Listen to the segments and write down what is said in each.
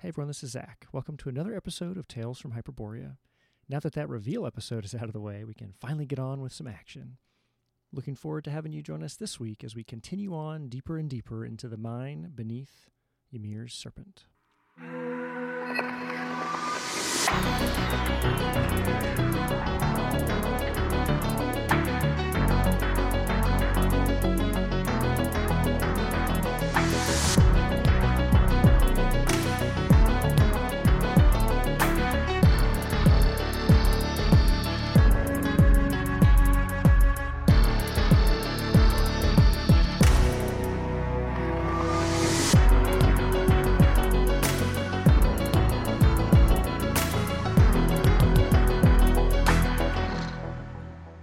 Hey everyone, this is Zach. Welcome to another episode of Tales from Hyperborea. Now that that reveal episode is out of the way, we can finally get on with some action. Looking forward to having you join us this week as we continue on deeper and deeper into the mine beneath Ymir's serpent.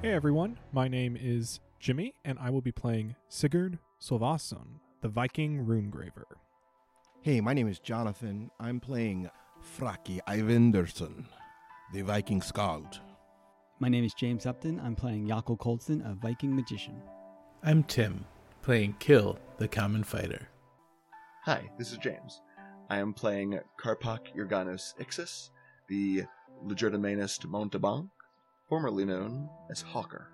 Hey everyone, my name is Jimmy, and I will be playing Sigurd Solvason, the Viking Runegraver. Hey, my name is Jonathan. I'm playing Fraki Ivinderson, the Viking Skald. My name is James Upton. I'm playing Jakob Colson, a Viking magician. I'm Tim, playing Kill, the Common Fighter. Hi, this is James. I am playing Karpak Urganus Ixis, the legerdemainist Mountebank, formerly known as Hawker.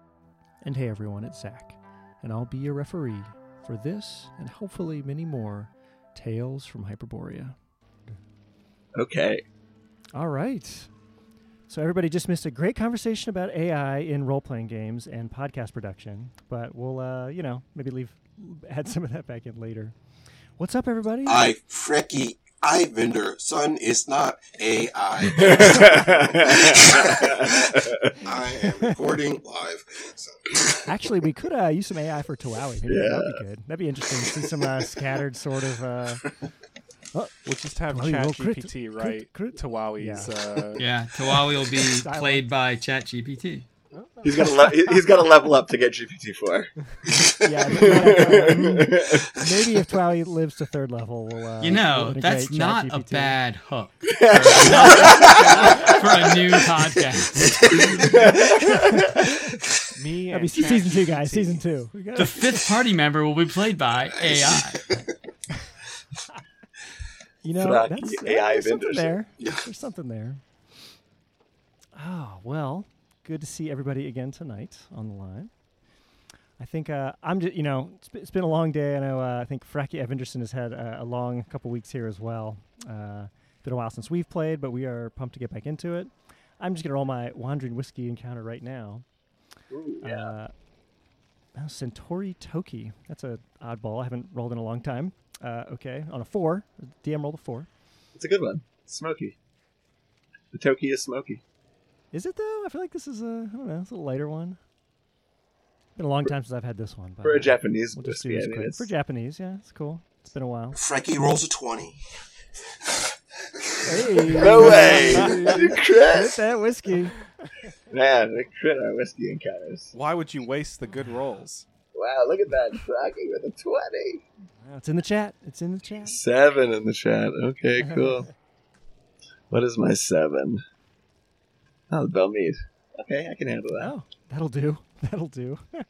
And hey everyone, it's Zach, and I'll be your referee for this and hopefully many more Tales from Hyperborea. Okay. All right. So everybody just missed a great conversation about AI in role-playing games and podcast production, but we'll, uh, you know, maybe leave add some of that back in later. What's up, everybody? I Frecky vendor. son is not AI. I am recording live. So. Actually, we could uh, use some AI for Tawawi. Maybe Yeah. that'd be good. That'd be interesting. See some uh, scattered sort of. Uh, oh, We'll just have Oh, you will ChatGPT crit- write crit- Tawawi's. Uh, Yeah, Tawawi will be played by ChatGPT. He's got to le- he's got to level up to get GPT four. yeah, maybe if Tawawi lives to third level, we'll. Uh, You know, we'll that's integrate not a bad hook for a new podcast. me That'd be season two, guys. ChatGPT. Season two. We got The fifth party member will be played by AI. You know, that's AI yeah, there's something vendors. there. There's something there. Oh well, good to see everybody again tonight on the line. I think uh, I'm just, you know, it's been, it's been a long day. I know. Uh, I think Fraki Ivinderson has had a, a long couple weeks here as well. Uh, it's been a while since we've played, but we are pumped to get back into it. I'm just gonna roll my wandering whiskey encounter right now. Ooh, yeah. Uh, oh, Suntory Toki. That's a oddball. I haven't rolled in a long time. Uh, okay, on a four. DM rolled a four. it's a good one. Smoky. The Toki is smoky. Is it though? I feel like this is a I don't know, it's a lighter one. It's Been a long time since I've had this one. But For a Japanese we'll just do whiskey, this quick. For Japanese, yeah, it's cool. It's been a while. Frankie rolls a 20. Hey, No way! Hit that whiskey. Man, we crit our whiskey encounters. Why would you waste the good rolls? Wow, look at that. Froggy with a 20. Wow, it's in the chat. It's in the chat. Seven in the chat. Okay, cool. what is my seven? Oh, the Belle Meade. Okay, I can handle that. Oh, that'll do. That'll do.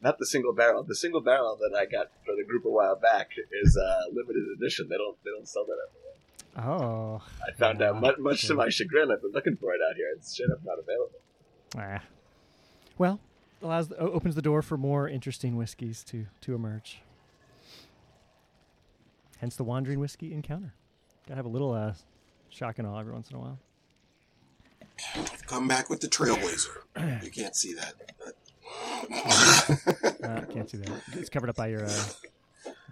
Not the single barrel. The single barrel that I got for the group a while back is uh, limited edition. They don't they don't sell that everywhere. Oh, I found out Ah, much, much to my chagrin. I've been looking for it out here. It's straight up not available. ah. Well, allows opens the door for more interesting whiskeys to to emerge. Hence the wandering whiskey encounter. Gotta have a little uh, shock and awe every once in a while. Come back with the Trailblazer. You can't see that. Uh, can't see that. It's covered up by your uh,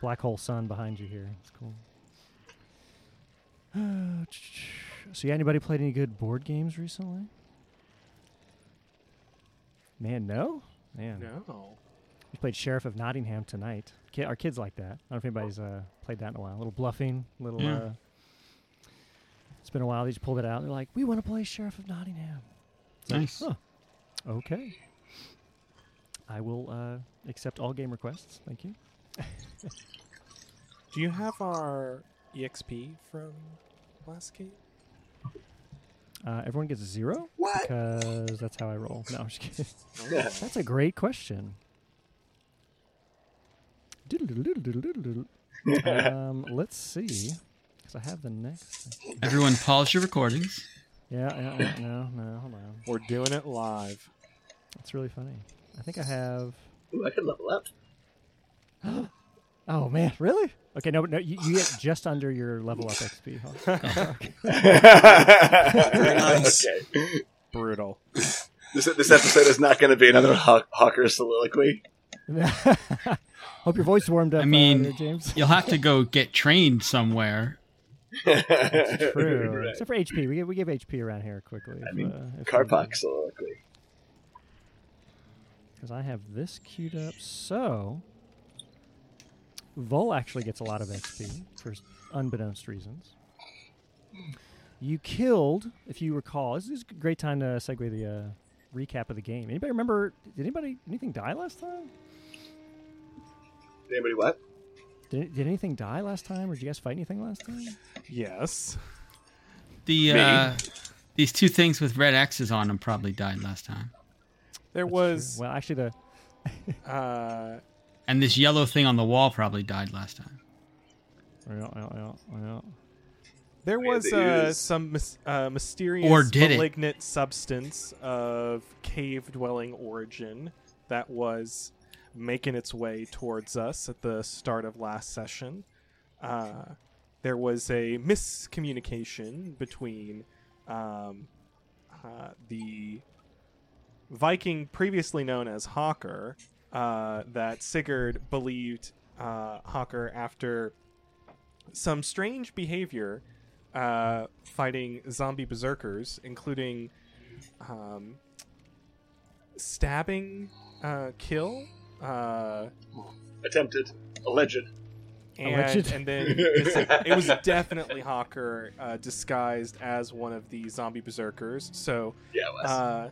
black hole sun behind you here. It's cool. so, yeah, anybody played any good board games recently? Man, no. Man, No. we played Sheriff of Nottingham tonight. Ki- our kids like that. I don't know if anybody's uh, played that in a while. A little bluffing, little. Yeah. It's been a while. They just pulled it out. They're like, "We want to play Sheriff of Nottingham." It's like, Nice. "Huh, okay. I will uh, accept all game requests. Thank you. Do you have our EXP from last game? Uh, everyone gets a zero What? because that's how I roll. No, I'm just kidding. That's a great question. Doodle-doodle-doodle-doodle-doodle. um, let's see, because I have the next. Everyone, pause your recordings. Yeah, yeah, yeah, no, no, hold on. We're doing it live. That's really funny. I think I have. Ooh, I could level up. Oh man, really? Okay, no, no, you, you get just under your level up XP. Very nice. Okay. Brutal. This, this episode is not going to be another Haw- Hawker soliloquy. Hope your voice warmed up. I mean, uh, there, James. You'll have to go get trained somewhere. True. Right. Except for HP, we give, we give HP around here quickly. I if, mean, uh, if Karpak soliloquy. because I have this queued up. So, Vol actually gets a lot of XP for unbeknownst reasons. You killed, if you recall, this is a great time to segue the uh, recap of the game. Anybody remember? Did anybody anything die last time? Did Anybody what? Did, did anything die last time, or did you guys fight anything last time? Yes. The uh, these two things with red X's on them probably died last time, There That's was true. well, actually, the uh and this yellow thing on the wall probably died last time. yeah, yeah, yeah, yeah. There Yeah, was the uh, ooze. some mys- uh, mysterious Or did it? malignant substance of cave dwelling origin that was making its way towards us at the start of last session. Uh, there was a miscommunication between um, uh, the Viking previously known as Hawker uh, that Sigurd believed uh, Hawker after some strange behavior uh, fighting zombie berserkers, including um, stabbing uh, kill. Uh, Attempted. Alleged. and, Alleged. and then this- it was definitely Hawker uh, disguised as one of the zombie berserkers. So, Yeah, uh,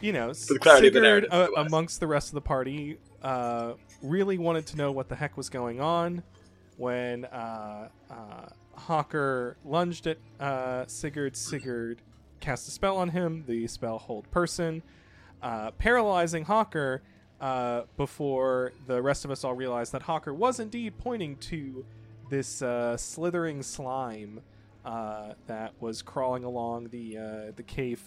you know, For the clarity of the Sigurd, uh, amongst the rest of the party, uh, really wanted to know what the heck was going on when uh, uh, Hawker lunged at uh, Sigurd. Sigurd cast a spell on him. The spell hold person, uh, paralyzing Hawker. Uh, before the rest of us all realized that Hawker was indeed pointing to this uh, slithering slime uh, that was crawling along the uh, the cave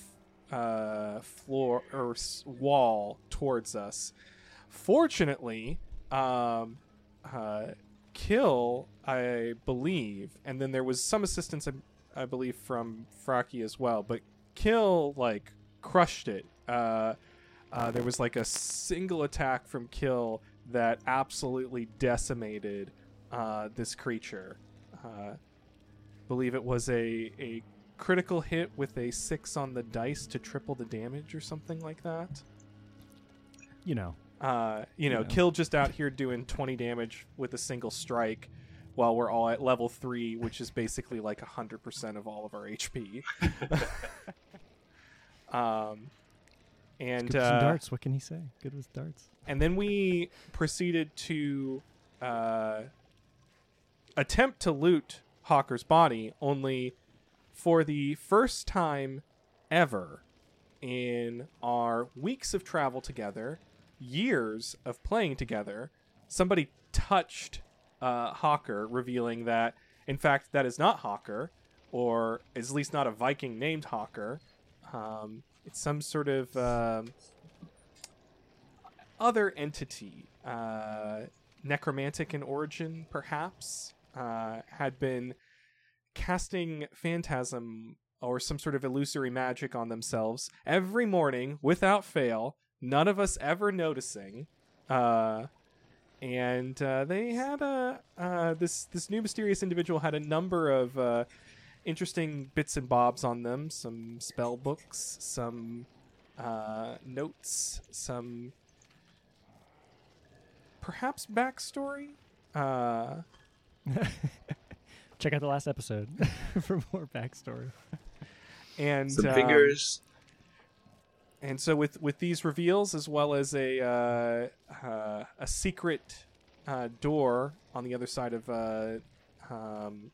uh, floor or wall towards us. Fortunately, um, Kill, I believe, and then there was some assistance, I, I believe, from Fraki as well. But Kill like crushed it. Uh, there was like a single attack from Kill that absolutely decimated uh, this creature. Uh, believe it was a a critical hit with a six on the dice to triple the damage or something like that. You know, Uh, you know, Yeah. Kill just out here doing 20 damage with a single strike while we're all at level 3, which is basically like 100% of all of our HP. um, and uh, darts. What can he say? Good with darts. and then we proceeded to uh, attempt to loot Hawker's body, only for the first time ever in our weeks of travel together, years of playing together, somebody touched uh, Hawker, revealing that, in fact, that is not Hawker, or is at least not a Viking named Hawker. Um, it's some sort of. Um, other entity, uh, necromantic in origin, perhaps, uh, had been casting phantasm or some sort of illusory magic on themselves every morning without fail, none of us ever noticing. Uh, and uh, they had a uh, this this new mysterious individual had a number of uh, interesting bits and bobs on them, some spell books, some uh, notes, some perhaps backstory. Uh, Check out the last episode for more backstory. and Some um, fingers. And so with with these reveals, as well as a uh, uh, a secret uh, door on the other side of uh, um,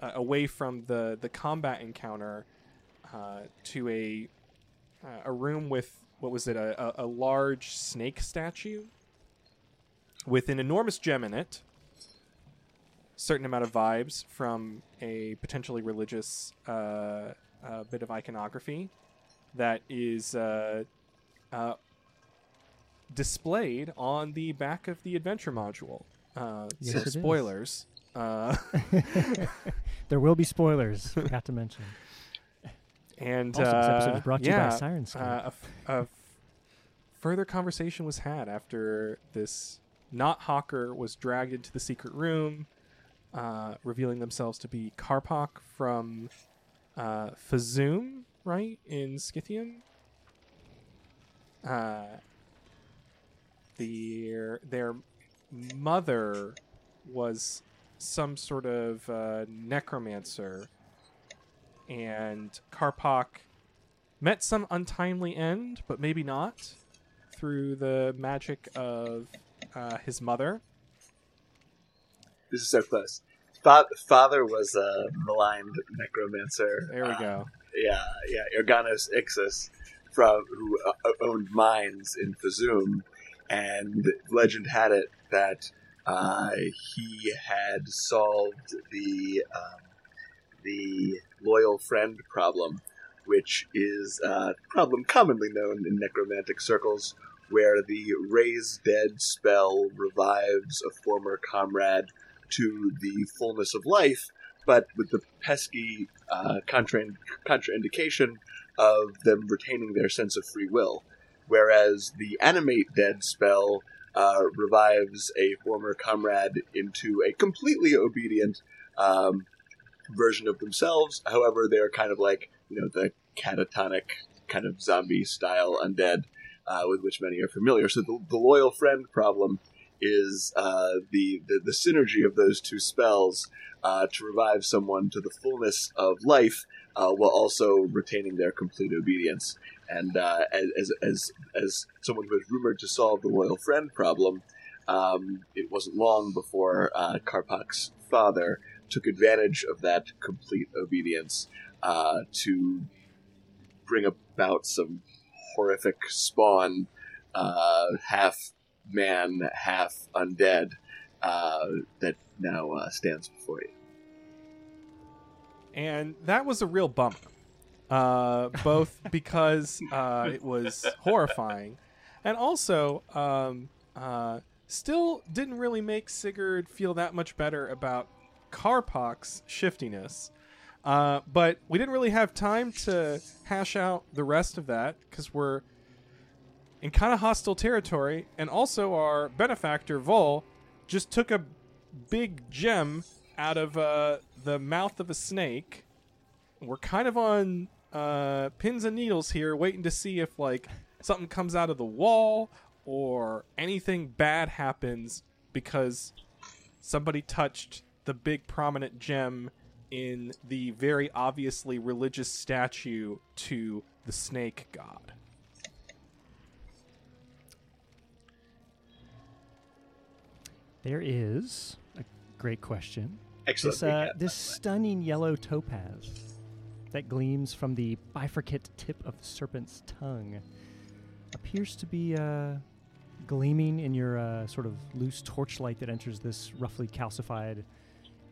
uh, away from the the combat encounter uh, to a uh, a room with what was it a, a, a large snake statue with an enormous gem in it certain amount of vibes from a potentially religious uh, uh, bit of iconography that is uh, uh, displayed on the back of the adventure module. Uh, Yes, so spoilers. There will be spoilers. Forgot to mention. and Also, this episode uh, is brought to you yeah, by Syrinscape. Uh, a, f- a f- further conversation was had after this not Hawker was dragged into the secret room, uh, revealing themselves to be Karpak from uh, Fazoom, right in Scythian. Uh, their their mother was some sort of uh, necromancer, and Karpak met some untimely end, but maybe not, through the magic of uh, his mother. This is so close. Fa- father was a maligned necromancer. There we uh, go. Yeah, yeah, Organos Ixus, from who uh, owned mines in Fazoom, and legend had it that uh, he had solved the um, the loyal friend problem, which is a problem commonly known in necromantic circles, where the raise dead spell revives a former comrade to the fullness of life, but with the pesky uh, contra- contraindication of them retaining their sense of free will. Whereas the animate dead spell uh, revives a former comrade into a completely obedient um, version of themselves. However, they're kind of like, you know, the catatonic kind of zombie style undead uh, with which many are familiar. So the, the loyal friend problem is uh, the, the the synergy of those two spells uh, to revive someone to the fullness of life uh, while also retaining their complete obedience. And uh, as, as as someone who is rumored to solve the loyal friend problem, um, it wasn't long before uh, Karpak's father took advantage of that complete obedience uh, to bring about some horrific spawn, uh, half man, half undead, uh, that now uh, stands before you. and that was a real bump. Uh, both because uh, it was horrifying, and also um, uh, still didn't really make Sigurd feel that much better about Karpak's shiftiness. Uh, but we didn't really have time to hash out the rest of that because we're in kind of hostile territory, and also our benefactor Vol just took a big gem out of uh, the mouth of a snake. We're kind of on uh, pins and needles here, waiting to see if like something comes out of the wall or anything bad happens because somebody touched the big prominent gem in the very obviously religious statue to the snake god. There is a great question. Excellent. This, uh, this by the way. stunning yellow topaz that gleams from the bifurcate tip of the serpent's tongue appears to be uh, gleaming in your uh, sort of loose torchlight that enters this roughly calcified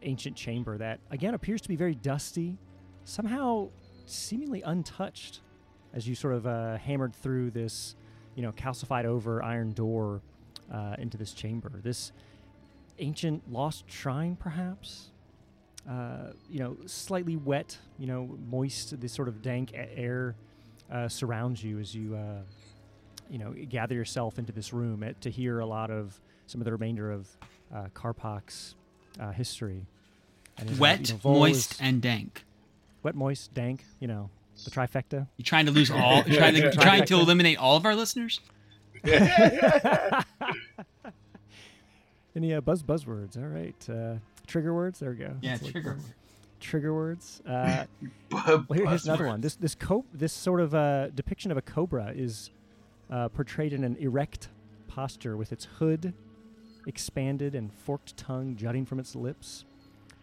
ancient chamber that, again, appears to be very dusty, somehow seemingly untouched as you sort of uh, hammered through this, you know, calcified over iron door uh, into this chamber. This ancient lost shrine, perhaps. Uh, you know, slightly wet, you know, moist. This sort of dank air uh, surrounds you as you, uh, you know, gather yourself into this room at, to hear a lot of some of the remainder of uh, Karpak's uh, history. And as, uh, Wet, you know, moist, is- and dank. wet, moist, dank. You know, the trifecta. You're trying to lose all? You trying to trying to eliminate all of our listeners? Any uh, buzz buzzwords? All right. Uh, trigger words. There we go. Yeah, That's trigger. it's- Trigger words. Uh, well, here- here's another one. This this co- this sort of uh, depiction of a cobra is uh, portrayed in an erect posture with its hood expanded and forked tongue jutting from its lips.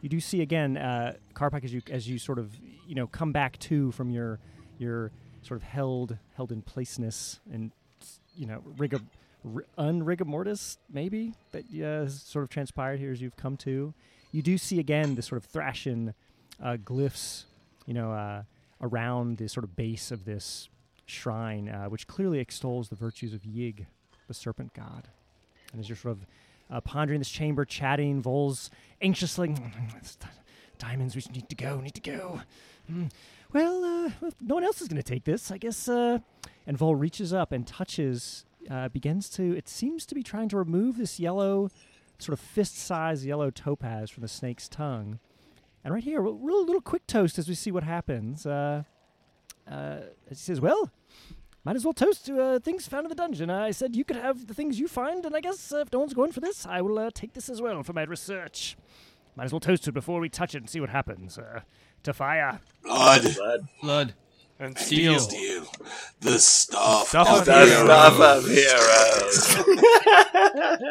You do see again, uh, Karpak, as you as you sort of you know come back to from your your sort of held held in placeness and you know rigor r- unrigor mortis maybe that has sort of transpired here as you've come to. you do see again the sort of thrashing uh, glyphs, you know, uh, around the sort of base of this shrine, uh, which clearly extols the virtues of Yig, the serpent god. And as you're sort of uh, pondering this chamber, chatting, Vol's anxiously, diamonds, we need to go, need to go. Mm. Well, uh, no one else is going to take this, I guess. And Vol reaches up and touches, uh, begins to, it seems to be trying to remove this yellow, sort of fist sized yellow topaz from the snake's tongue. And right here, a real little quick toast as we see what happens. Uh, uh, he says, Well, might as well toast to uh, things found in the dungeon. I said you could have the things you find, and I guess uh, if no one's going for this, I will uh, take this as well for my research. Might as well toast to it before we touch it and see what happens. Uh, to fire. Blood. Blood. Blood. And Steel. Steel. The stuff. Stuff of of The heroes. stuff of heroes.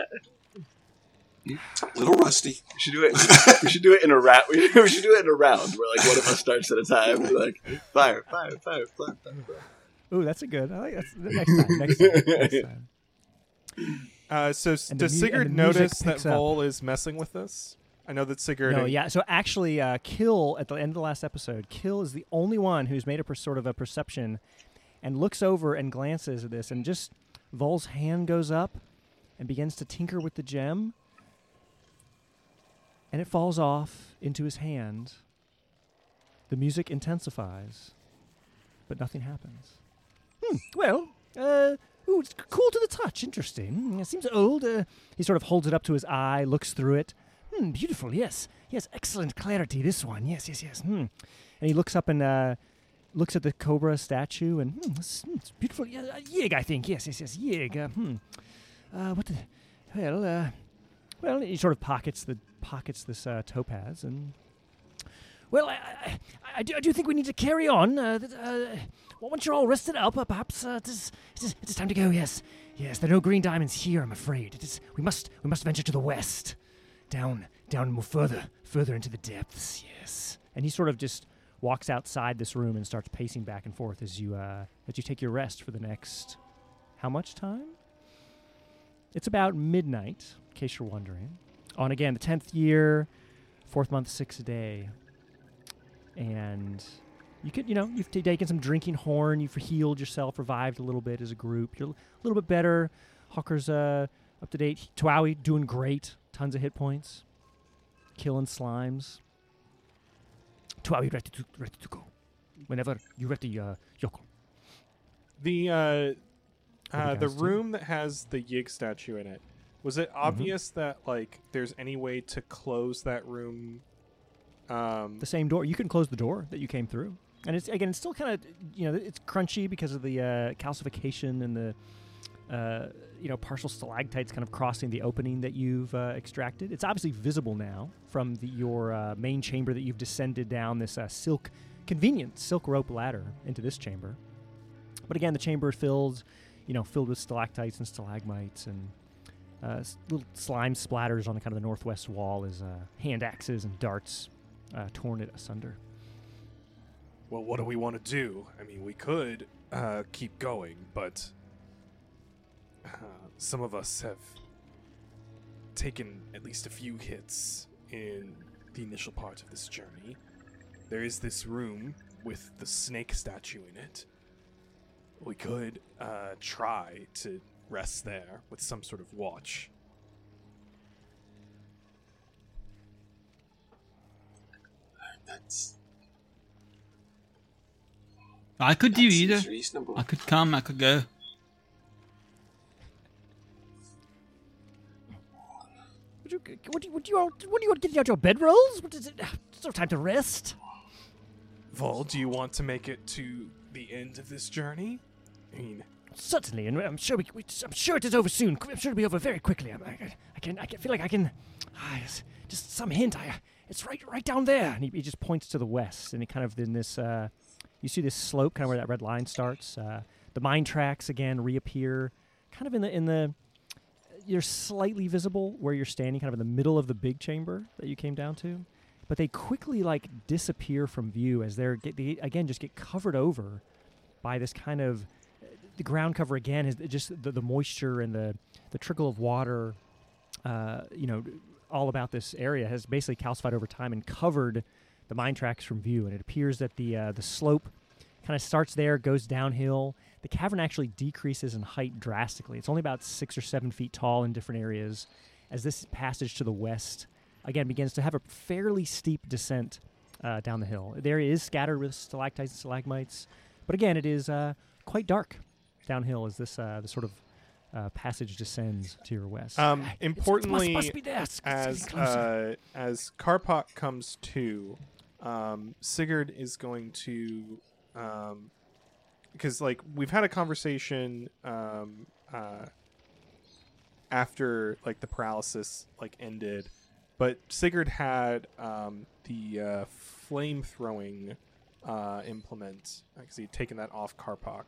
Little rusty. We should do it. We should do it in a round. We should do it in a round where like one of us starts at a time. We're like fire, fire, fire, fire, fire. fire. Ooh, that's a good. I like that's next time. Next time. Next time. Uh, so And does mu- Sigurd and the music notice that picks. Vol is messing with this? I know that Sigurd. No, yeah. So actually, uh, Kill at the end of the last episode, Kill is the only one who's made a per- sort of a perception, and looks over and glances at this, and just Vol's hand goes up, and begins to tinker with the gem, and it falls off into his hand. The music intensifies, but nothing happens. Hmm. Well, uh, ooh, it's cool to the touch. Interesting. It seems old. Uh, he sort of holds it up to his eye, looks through it. Hmm, beautiful. Yes, yes, excellent clarity. This one. Yes, yes, yes. Hmm. And he looks up and uh, looks at the cobra statue, and hmm, it's, hmm, it's beautiful. Yeah, uh, Yig, I think. Yes, yes, yes. Yig. Uh, hmm. Uh, what the? Well, uh, well, he sort of pockets the pockets this uh, topaz, and well, I, I, I, do, I do think we need to carry on. Uh, th- uh, once you're all rested up, uh, perhaps uh, it is, it, is, it is time to go. Yes, yes. There are no green diamonds here. I'm afraid. It is. We must. We must venture to the west, down, down more further, further into the depths. Yes. And he sort of just walks outside this room and starts pacing back and forth as you uh, as you take your rest for the next how much time? It's about midnight, in case you're wondering. On again the tenth year, fourth month, sixth day, and you could, you know, you've taken some drinking horn, you've healed yourself, revived a little bit as a group. You're a little bit better. Hawker's uh, up to date. Tuawi doing great. Tons of hit points. Killing slimes. to Tuawi ready to ready to go. Whenever you're ready, uh, Yoko. The uh, uh, the room that has the Yig statue in it. Was it Mm-hmm. obvious that like there's any way to close that room? Um, the same door. You can close the door that you came through, and it's again, it's still kind of you know, it's crunchy because of the uh, calcification and the uh, you know partial stalactites kind of crossing the opening that you've uh, extracted. It's obviously visible now from the, your uh, main chamber that you've descended down this uh, silk, convenient silk rope ladder into this chamber. But again, the chamber is filled, you know, filled with stalactites and stalagmites and. Uh, little slime splatters on the kind of the northwest wall as hand axes and darts torn it asunder. well, what do we want to do? I mean, we could keep going, but uh, some of us have taken at least a few hits in the initial part of this journey. There is this room with the snake statue in it. We could uh, try to rest there with some sort of watch. That's I could do either. reasonable. I could come. I could go. Would you, would you, would you all, what do you want getting out your bedrolls? What is it? It's no time to rest. Vol, do you want to make it to the end of this journey? I mean, Certainly, and I'm sure we, we I'm sure it is over soon. I'm sure it'll be over very quickly. I'm, I, I can, I can feel like I can. Ah, just some hint. I, it's right, right down there. And he, he just points to the west, and he kind of in this. Uh, you see this slope, kind of where that red line starts. Uh, the mine tracks again reappear, kind of in the in the. You're slightly visible where you're standing, kind of in the middle of the big chamber that you came down to, but they quickly like disappear from view as they're get, they again just get covered over by this kind of the ground cover again is just the, the moisture and the the trickle of water, uh, you know, all about this area has basically calcified over time and covered the mine tracks from view. And it appears that the uh, the slope kind of starts there, goes downhill. The cavern actually decreases in height drastically. It's only about six or seven feet tall in different areas. As this passage to the west again begins to have a fairly steep descent uh, down the hill. There is scattered with stalactites and stalagmites, but again, it is uh, quite dark downhill as this uh, the sort of uh, passage descends to your west. Um, It's- importantly, must, must. It's- it's as uh, as Karpak comes to, um, Sigurd is going to, um, because like we've had a conversation um, uh, after like the paralysis like ended, but Sigurd had um, the uh, flame throwing uh, implement because he'd taken that off Karpak,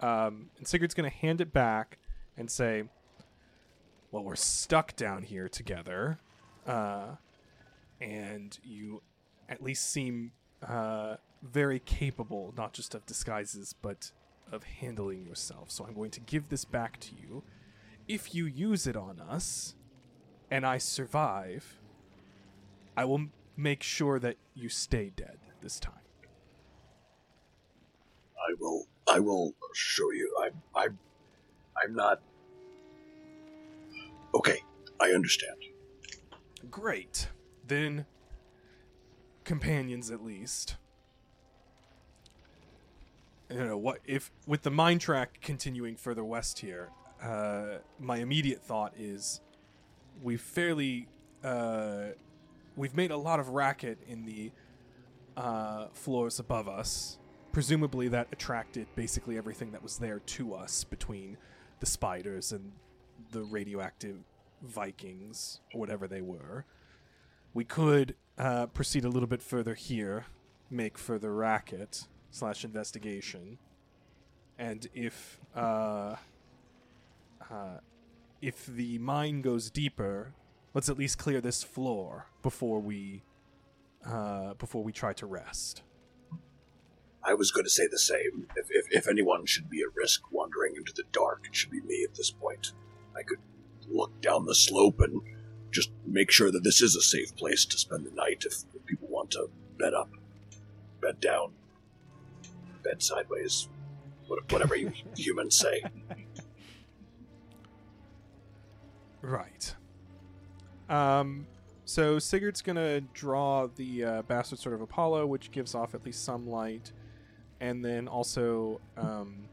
um, and Sigurd's going to hand it back and say well, we're stuck down here together, uh, and you at least seem uh, very capable, not just of disguises, but of handling yourself. So I'm going to give this back to you. If you use it on us, and I survive, I will m- make sure that you stay dead this time. I will. I will show you. I'm. I'm. I'm not. Okay, I understand. Great. Then, companions at least. You know what? If with the mine track continuing further west here, uh, my immediate thought is we've fairly uh, we've made a lot of racket in the uh, floors above us. Presumably, that attracted basically everything that was there to us between the spiders and the radioactive Vikings, or whatever they were. We could uh, proceed a little bit further here, make further racket slash investigation, and if uh, uh, if the mine goes deeper, let's at least clear this floor before we uh, before we try to rest. I was going to say the same. If, if, if anyone should be at risk wandering into the dark, it should be me at this point. I could look down the slope and just make sure that this is a safe place to spend the night if, if people want to bed up, bed down, bed sideways, whatever you humans say. Right. Um. So Sigurd's gonna draw the uh, bastard sword of Apollo, which gives off at least some light, and then also um,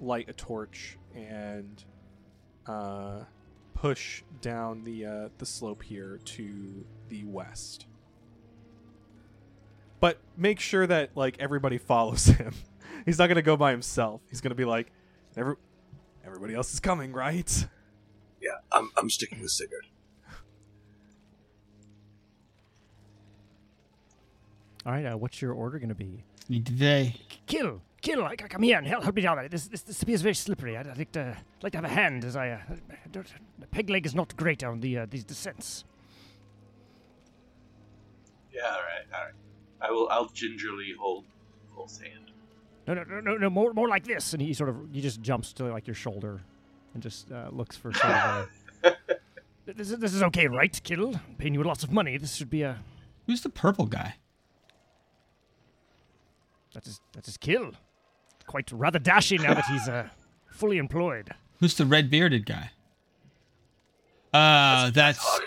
light a torch and uh, push down the uh, the slope here to the west. But make sure that like everybody follows him. He's not gonna go by himself. He's gonna be like, Every- everybody else is coming, right? Yeah, I'm, I'm sticking with Sigurd. All right, uh, what's your order going to be? Need they? Kill, kill! I, come here and help, help me down. This, this, this spear is very slippery. I'd, I'd like to like to have a hand as I. Uh, I don't, the peg leg is not great on the uh, these descents. Yeah, all right, all right. I will. I'll gingerly hold Cole's hand. No, no, no, no, no more, more like this. And he sort of he just jumps to like your shoulder and just uh, looks for sort of a, This, is- this is okay, right? Kill. I'm paying you lots of money. This should be a. Who's the purple guy? That is that is his kill. Quite rather dashing now that he's uh, fully employed. Who's the red bearded guy? Uh, that's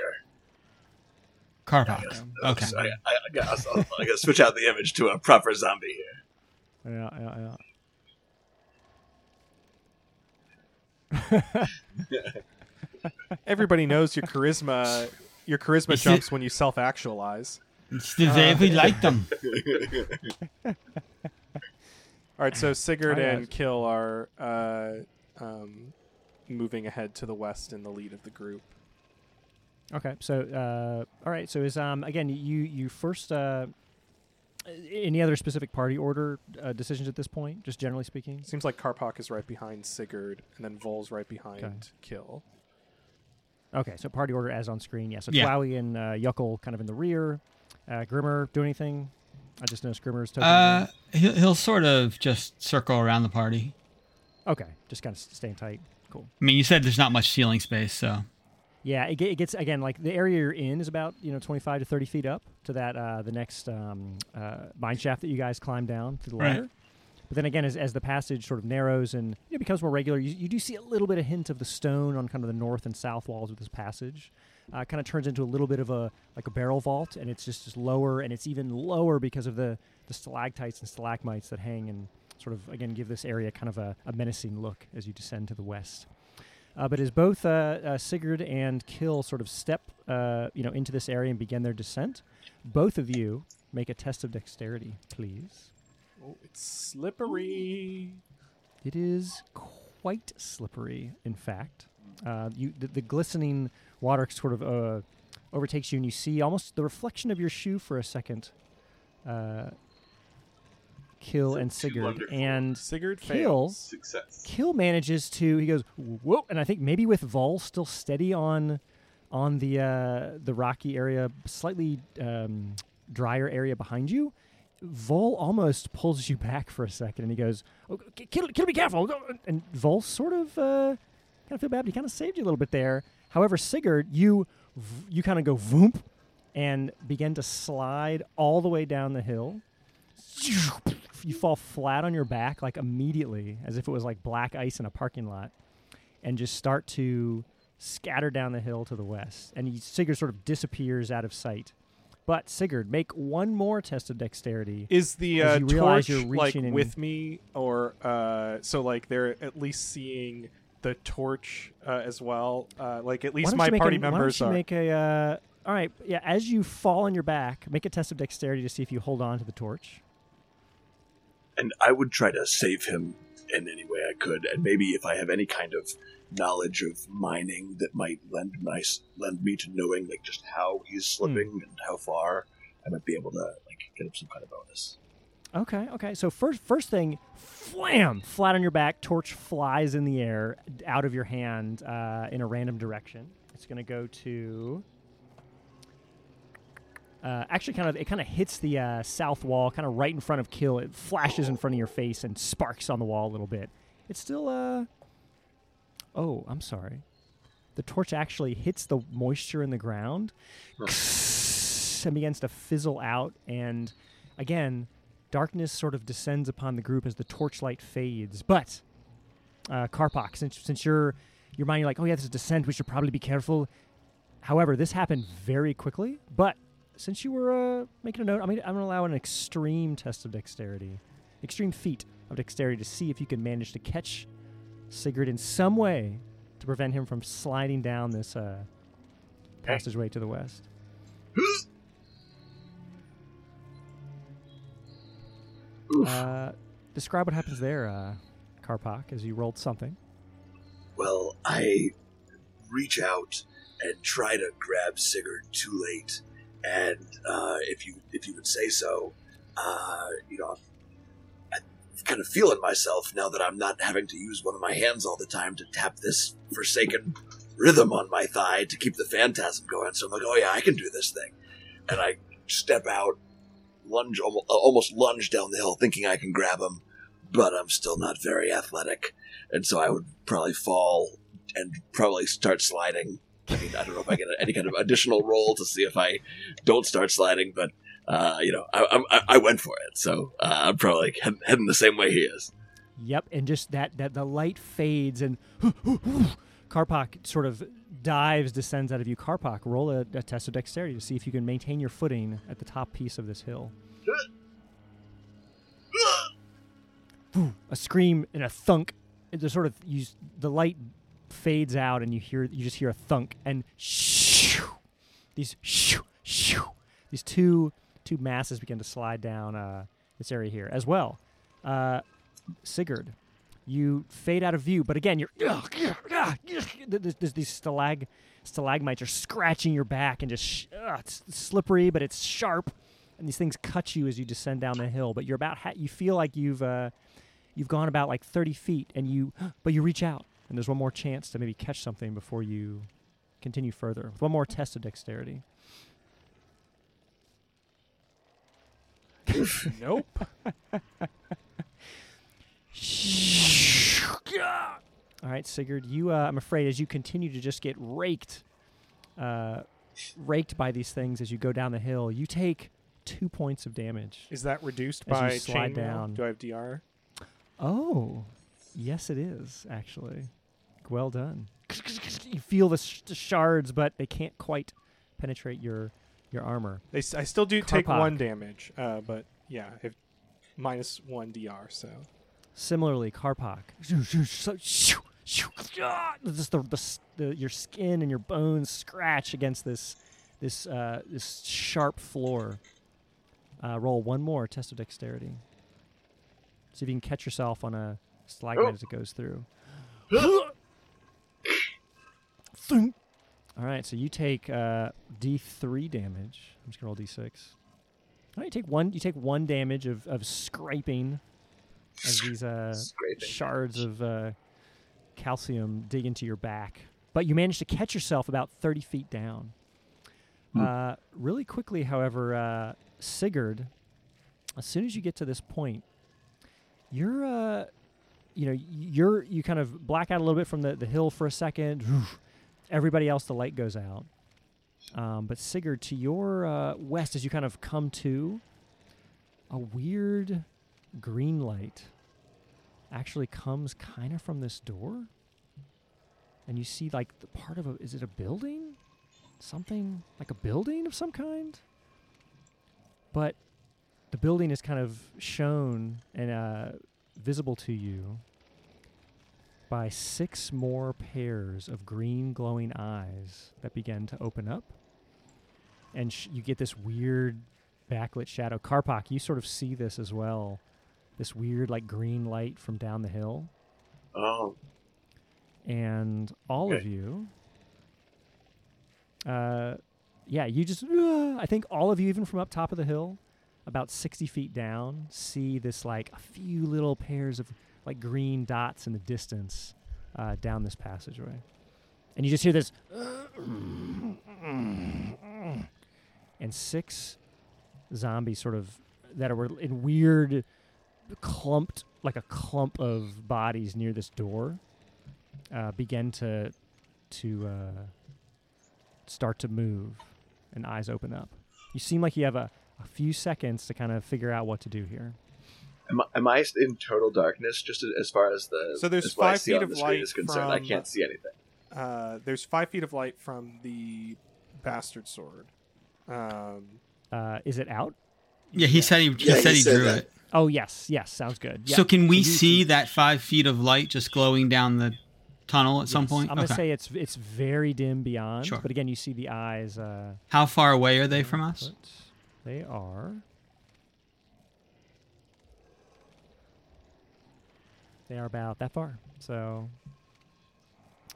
Karpak. Okay. I, I, I, gotta, I gotta switch out the image to a proper zombie here. yeah yeah yeah. Everybody knows your charisma. Your charisma Is it- jumps when you self-actualize. It's the way we like them. All right, so Sigurd yeah. and Kill are uh, um, moving ahead to the west in the lead of the group. Okay, so uh, all right, so is um again you you first uh, any other specific party order uh, decisions at this point? Just generally speaking. Seems like Karpak is right behind Sigurd, and then Vol's right behind Okay. Kill. Okay, so party order as on screen. Yeah, so Yeah. Twowie and uh, Yuckle kind of in the rear. Uh, Grimmer do anything? I just noticed Grimmer's token. Uh, he'll, he'll sort of just circle around the party. okay, just kind of staying tight. Cool. I mean, you said there's not much ceiling space, so Yeah, it, it gets again like the area you're in is about you know 25 to 30 feet up to that uh, the next um, uh, mine shaft that you guys climb down through the Right. ladder. But then again, as, as the passage sort of narrows and you know, becomes more regular, you, you do see a little bit of hint of the stone on kind of the north and south walls of this passage. Uh, kind of turns into a little bit of a like a barrel vault, and it's just, just lower, and it's even lower because of the the stalactites and stalagmites that hang and sort of again give this area kind of a, a menacing look as you descend to the west. Uh, but as both uh, uh, Sigurd and Kill sort of step, uh, you know, into this area and begin their descent, both of you make a test of dexterity, please. Oh, it's slippery. It is quite slippery, in fact. Uh, you, the, the glistening water sort of uh, overtakes you, and you see almost the reflection of your shoe for a second. Kill and Sigurd, and Sigurd Kill. Success. Kill manages to he goes whoa, and I think maybe with Vol still steady on on the uh, the rocky area, slightly um, drier area behind you. Vol almost pulls you back for a second, and he goes, oh, "Kill, kill, be careful!" And Vol sort of uh, kind of feel bad, but he kind of saved you a little bit there. However, Sigurd, you you kind of go voomp and begin to slide all the way down the hill you fall flat on your back like immediately as if it was like black ice in a parking lot and just start to scatter down the hill to the west and you, sigurd sort of disappears out of sight but sigurd make one more test of dexterity Is the uh, you torch like with me, or uh, so like they're at least seeing the torch uh, as well? Uh, like at least my party a, why don't members you are. make a uh, all right yeah as you fall on your back make a test of dexterity to see if you hold on to the torch and I would try to save him in any way I could, and maybe if I have any kind of knowledge of mining that might lend nice lend me to knowing like just how he's slipping and how far, I might be able to like get him some kind of bonus. Okay, okay. So first, first thing, flam, flat on your back. Torch flies in the air, out of your hand, uh, in a random direction. It's going to go to. Uh, actually, kind of, it kind of hits the uh, south wall, kind of right in front of Kill. It flashes in front of your face and sparks on the wall a little bit. It's still, uh. Oh, I'm sorry. The torch actually hits the moisture in the ground and begins to fizzle out. And again, darkness sort of descends upon the group as the torchlight fades. But uh, Karpak, since since you're you're like, oh yeah, this is descent, we should probably be careful. However, this happened very quickly. But since you were uh, making a note, I'm gonna, I'm gonna allow an extreme test of dexterity, extreme feat of dexterity to see if you can manage to catch Sigurd in some way to prevent him from sliding down this uh, passageway to the west. Uh, describe what happens there, uh, Karpak, as you rolled something. Well, I reach out and try to grab Sigurd too late, and uh, if you if you would say so, uh, you know, I'm kind of feeling myself now that I'm not having to use one of my hands all the time to tap this forsaken rhythm on my thigh to keep the phantasm going. So I'm like, oh yeah, I can do this thing, and I step out, lunge almost, almost lunge down the hill, thinking I can grab him, but I'm still not very athletic, and so I would probably fall and probably start sliding. I mean, I don't know if I get any kind of additional roll to see if I don't start sliding, but uh, you know, I, I, I went for it, so uh, I'm probably head, heading the same way he is. Yep, and just that that the light fades and Karpak sort of dives, descends out of you. Karpak, roll a, a test of dexterity to see if you can maintain your footing at the top piece of this hill. a scream and a thunk. The sort of you, the light fades out, and you hear you just hear a thunk and shoo, these shoo, shoo, these two two masses begin to slide down uh, this area here as well. Uh, Sigurd, you fade out of view, but again, you're there's, these stalag stalagmites are scratching your back and just ugh, it's slippery, but it's sharp, and these things cut you as you descend down the hill. But you're about ha- you feel like you've uh, you've gone about like 30 feet, and you but you reach out, and there's one more chance to maybe catch something before you continue further. with One more test of dexterity. nope. All right, Sigurd, you, uh, I'm afraid, as you continue to just get raked uh, raked by these things as you go down the hill. You take two points of damage. Is that reduced by slide down. Do I have DR? Oh, yes, it is actually. Well done. You feel the, sh- the shards, but they can't quite penetrate your your armor. They, s- I still do take Karpak. one damage, uh, but yeah, if minus one DR. So Similarly, Karpak. Just the, the, s- the your skin and your bones scratch against this this uh, this sharp floor. Uh, roll one more test of dexterity. See if you can catch yourself on a slide Oh. as it goes through. Thunk. All right, so you take uh, D3 damage. I'm just gonna roll D6. All right, you take one. You take one damage of, of scraping as these uh, Scraping. shards of uh, calcium dig into your back. But you manage to catch yourself about 30 feet down. Hmm. Uh, really quickly, however, uh, Sigurd, as soon as you get to this point, you're, uh, you know, you're you kind of black out a little bit from the, the hill for a second. Everybody else, the light goes out. Um, but Sigurd, to your uh, west, as you kind of come to, a weird green light actually comes kind of from this door. And you see like the part of a is it a building? Something like a building of some kind? But the building is kind of shown and uh, visible to you by six more pairs of green glowing eyes that begin to open up. And sh- you get this weird backlit shadow. Karpak, you sort of see this as well. This weird, like, green light from down the hill. Oh, And all of you, uh, yeah, you just, "Ah," I think all of you, even from up top of the hill, about 60 feet down, see this, like, a few little pairs of, like, green dots in the distance uh, down this passageway. And you just hear this, and six zombies sort of that were in weird clumped like a clump of bodies near this door uh, begin to to uh, start to move and eyes open up you seem like you have a, a few seconds to kind of figure out what to do here am I, am I in total darkness just as far as the So there's as what I five feet of light is concerned? I can't see anything. uh, there's five feet of light from the bastard sword. Um, uh, is it out Yeah, he said he, he Yeah, said he said drew that. it. oh yes yes sounds good So can we you see that five feet of light just glowing down the tunnel at some point? i'm gonna Okay. say it's it's very dim beyond Sure. but again you see the eyes uh, How far away are they from us? They are. They are about that far. So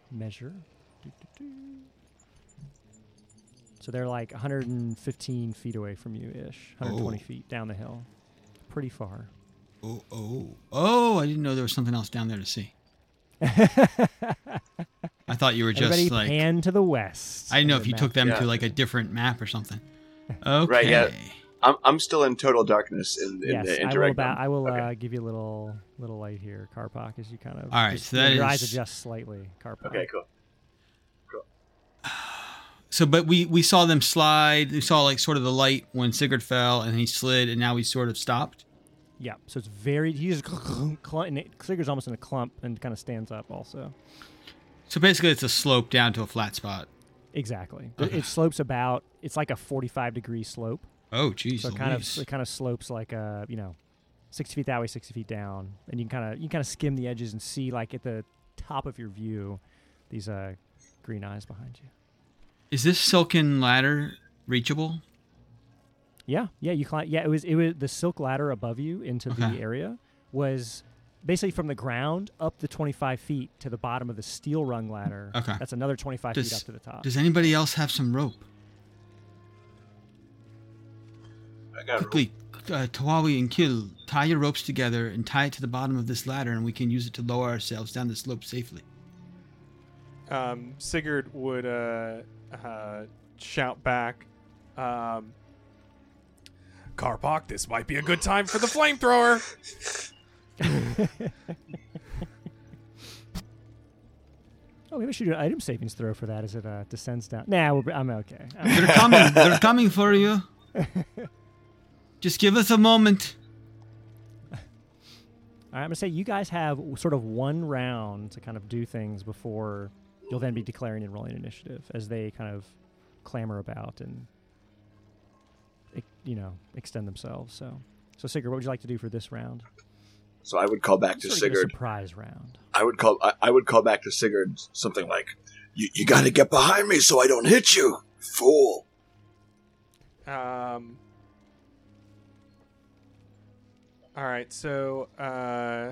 measure. Doo, doo, doo. So they're like 115 feet away from you ish, 120 Oh. feet down the hill. Pretty far. Oh, oh, oh! I didn't know there was something else down there to see. I thought you were just Everybody like pan to the west. I didn't know if the you took them Yeah. to like a different map or something. Okay. Right, yeah. I'm I'm still in total darkness in, in yes, the I will. interregnum. About, I will Okay. uh, give you a little little light here, Karpak, as you kind of. All right, just- so that your eyes adjust slightly, Karpak. Okay, cool. Cool. So, but we we saw them slide. We saw like sort of the light when Sigurd fell, and he slid, and now he sort of stopped. Yeah, so it's very. He's just cl- and it, Sigurd's almost in a clump and kind of stands up also. So basically, it's a slope down to a flat spot. Exactly. It- Okay. It slopes about. It's like a forty-five degree slope. Oh, geez, so it kind of it kind of slopes like a you know, sixty feet that way, sixty feet down, and you can kind of you kind of skim the edges and see like at the top of your view, these uh green eyes behind you. Is this silken ladder reachable? Yeah, yeah, you climb. Yeah, it was it was the silk ladder above you into the area was basically from the ground up the 25 feet to the bottom of the steel rung ladder. Okay. that's another 25 feet up to the top. does anybody else have some rope? Quickly, uh, Tawawi and Kill, tie your ropes together and tie it to the bottom of this ladder, and we can use it to lower ourselves down the slope safely. um, Sigurd would uh, uh, shout back, um, Karpak, this might be a good time for the flamethrower. Oh, maybe we should do an item savings throw for that as it uh, descends down. Nah, we're, I'm okay. I'm They're coming. They're coming for you. Just give us a moment. All right, I'm gonna say you guys have sort of one round to kind of do things before you'll then be declaring and rolling initiative as they kind of clamor about and you know extend themselves. So, so Sigurd, what would you like to do for this round? So I would call back to Sort of a Sigurd. surprise round. I would call. I, I would call back to Sigurd something like, You, you gotta get behind me so I don't hit you, fool. Um. All right, so uh,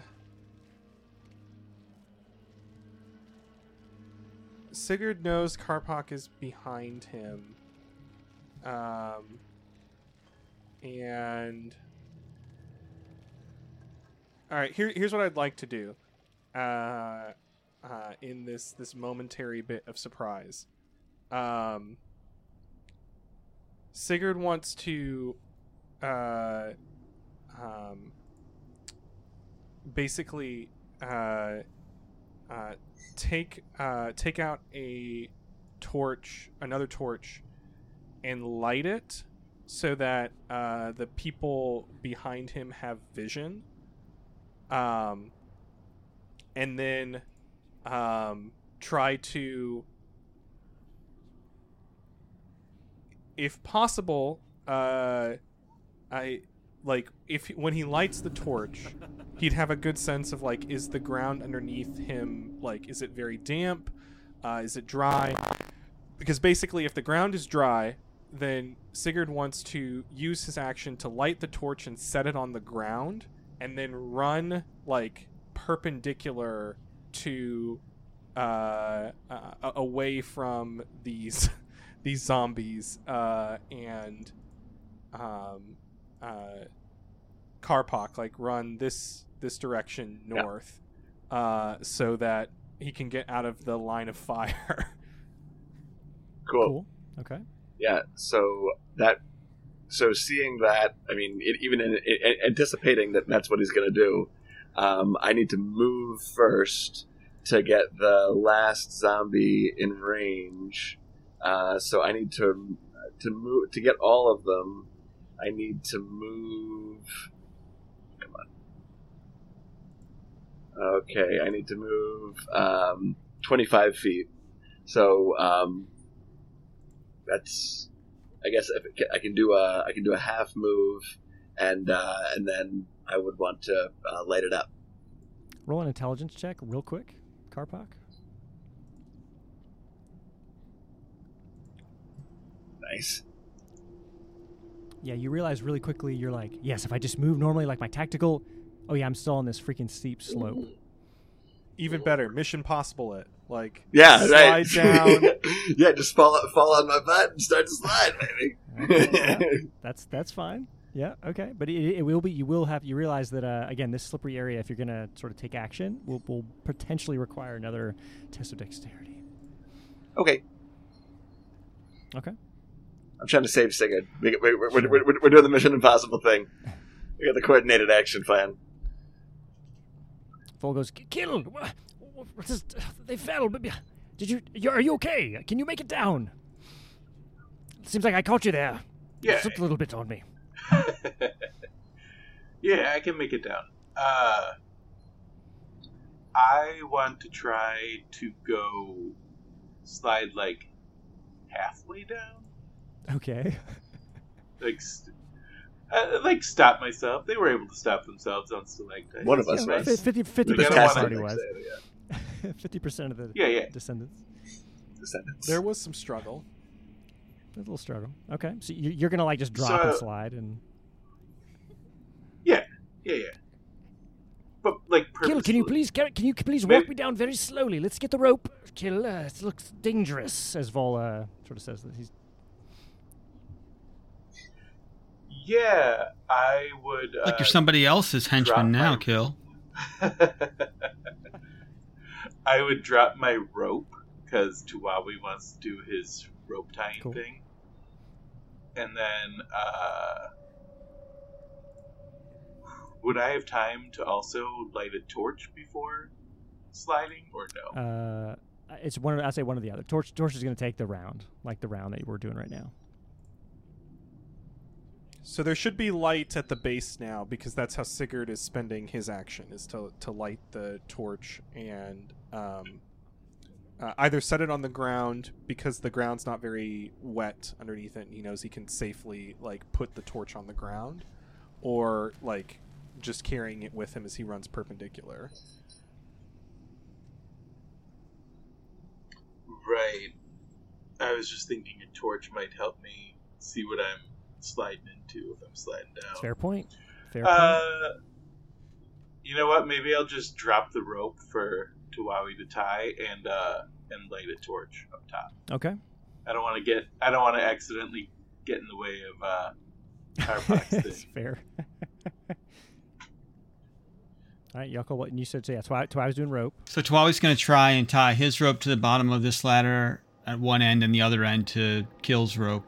Sigurd knows Karpak is behind him. Um, and all right, here, here's what I'd like to do. Uh, uh, in this this momentary bit of surprise, um, Sigurd wants to, uh, um, basically, uh, uh, take uh, take out a torch, another torch, and light it so that uh, the people behind him have vision. Um, and then um, try to if possible, uh, I like if when he lights the torch, he'd have a good sense of like, is the ground underneath him like, is it very damp? Uh, is it dry? Because basically, if the ground is dry, then Sigurd wants to use his action to light the torch and set it on the ground, and then run like perpendicular to uh, uh, away from these these zombies uh, and um, uh, Karpak like run this this direction north uh, so that he can get out of the line of fire. "Cool, Cool. Okay. yeah." So that, so seeing that, I mean, it, even in, in, anticipating that that's what he's going to do, um, I need to move first to get the last zombie in range. Uh, so I need to to move to get all of them. I need to move. Come on. Okay, I need to move um, twenty five feet. So um, that's. I guess if it I can do a I can do a half move, and uh, and then I would want to uh, light it up. Roll an intelligence check real quick, Karpak. Nice. Yeah, you realize really quickly you're like, yes, if I just move normally like my tactical, oh yeah, I'm still on this freaking steep slope. Even better, Mission Possible it like Yeah, slide right. down. yeah, just fall fall on my butt and start to slide, baby. Okay, yeah, that's that's fine. Yeah, okay, but it, it will be. You will have. You realize that uh, again, this slippery area, if you're gonna sort of take action, will will potentially require another test of dexterity. okay, Okay. I'm trying to save Sigurd. We, we, we're, we're, we're, we're doing the Mission Impossible thing. We got the coordinated action plan. Vol goes, "K- kill. Wha- wha- they fell. Did you, you? Are you okay? Can you make it down? Seems like I caught you there. Yeah. Slipped a little bit on me. yeah, I can make it down. Uh, I want to try to go slide like halfway down, Okay. like st- uh, like stop myself. They were able to stop themselves on stalactites. One of us Yeah, was. nice. 50 percent of the party was. Fifty percent of the Yeah, yeah. descendants. Descendants. There was some struggle. A little struggle. Okay, so you- you're gonna like just drop and slide and Yeah, yeah, yeah. But like, Kill. Can you please? Can, can you please Maybe- walk me down very slowly? Let's get the rope. Kill. Uh, it looks dangerous. as Vol uh, sort of says that he's Yeah, I would. Uh, Like you're somebody else's henchman now, my- Kill. I would drop my rope because Tuwawi wants to do his rope tying Cool. thing, and then uh, would I have time to also light a torch before sliding, or no? uh, uh, it's one. I say one or the other. Torch Torch is going to take the round, like the round that we're doing right now. So there should be light at the base now because that's how Sigurd is spending his action is to to light the torch and um, uh, either set it on the ground because the ground's not very wet underneath it. And he knows he can safely like put the torch on the ground, or like just carrying it with him as he runs perpendicular. Right. I was just thinking a torch might help me see what I'm sliding into if I'm sliding down. Fair point. Fair point. Uh, you know what? Maybe I'll just drop the rope for Tawawi to tie and uh, and light a torch up top. Okay. I don't want to get. I don't want to accidentally get in the way of uh, Karpak's That's thing. fair. All right, Yuckle, what you said? So yeah, Twi Twi was doing rope. So Tawawi's going to try and tie his rope to the bottom of this ladder at one end and the other end to Kill's rope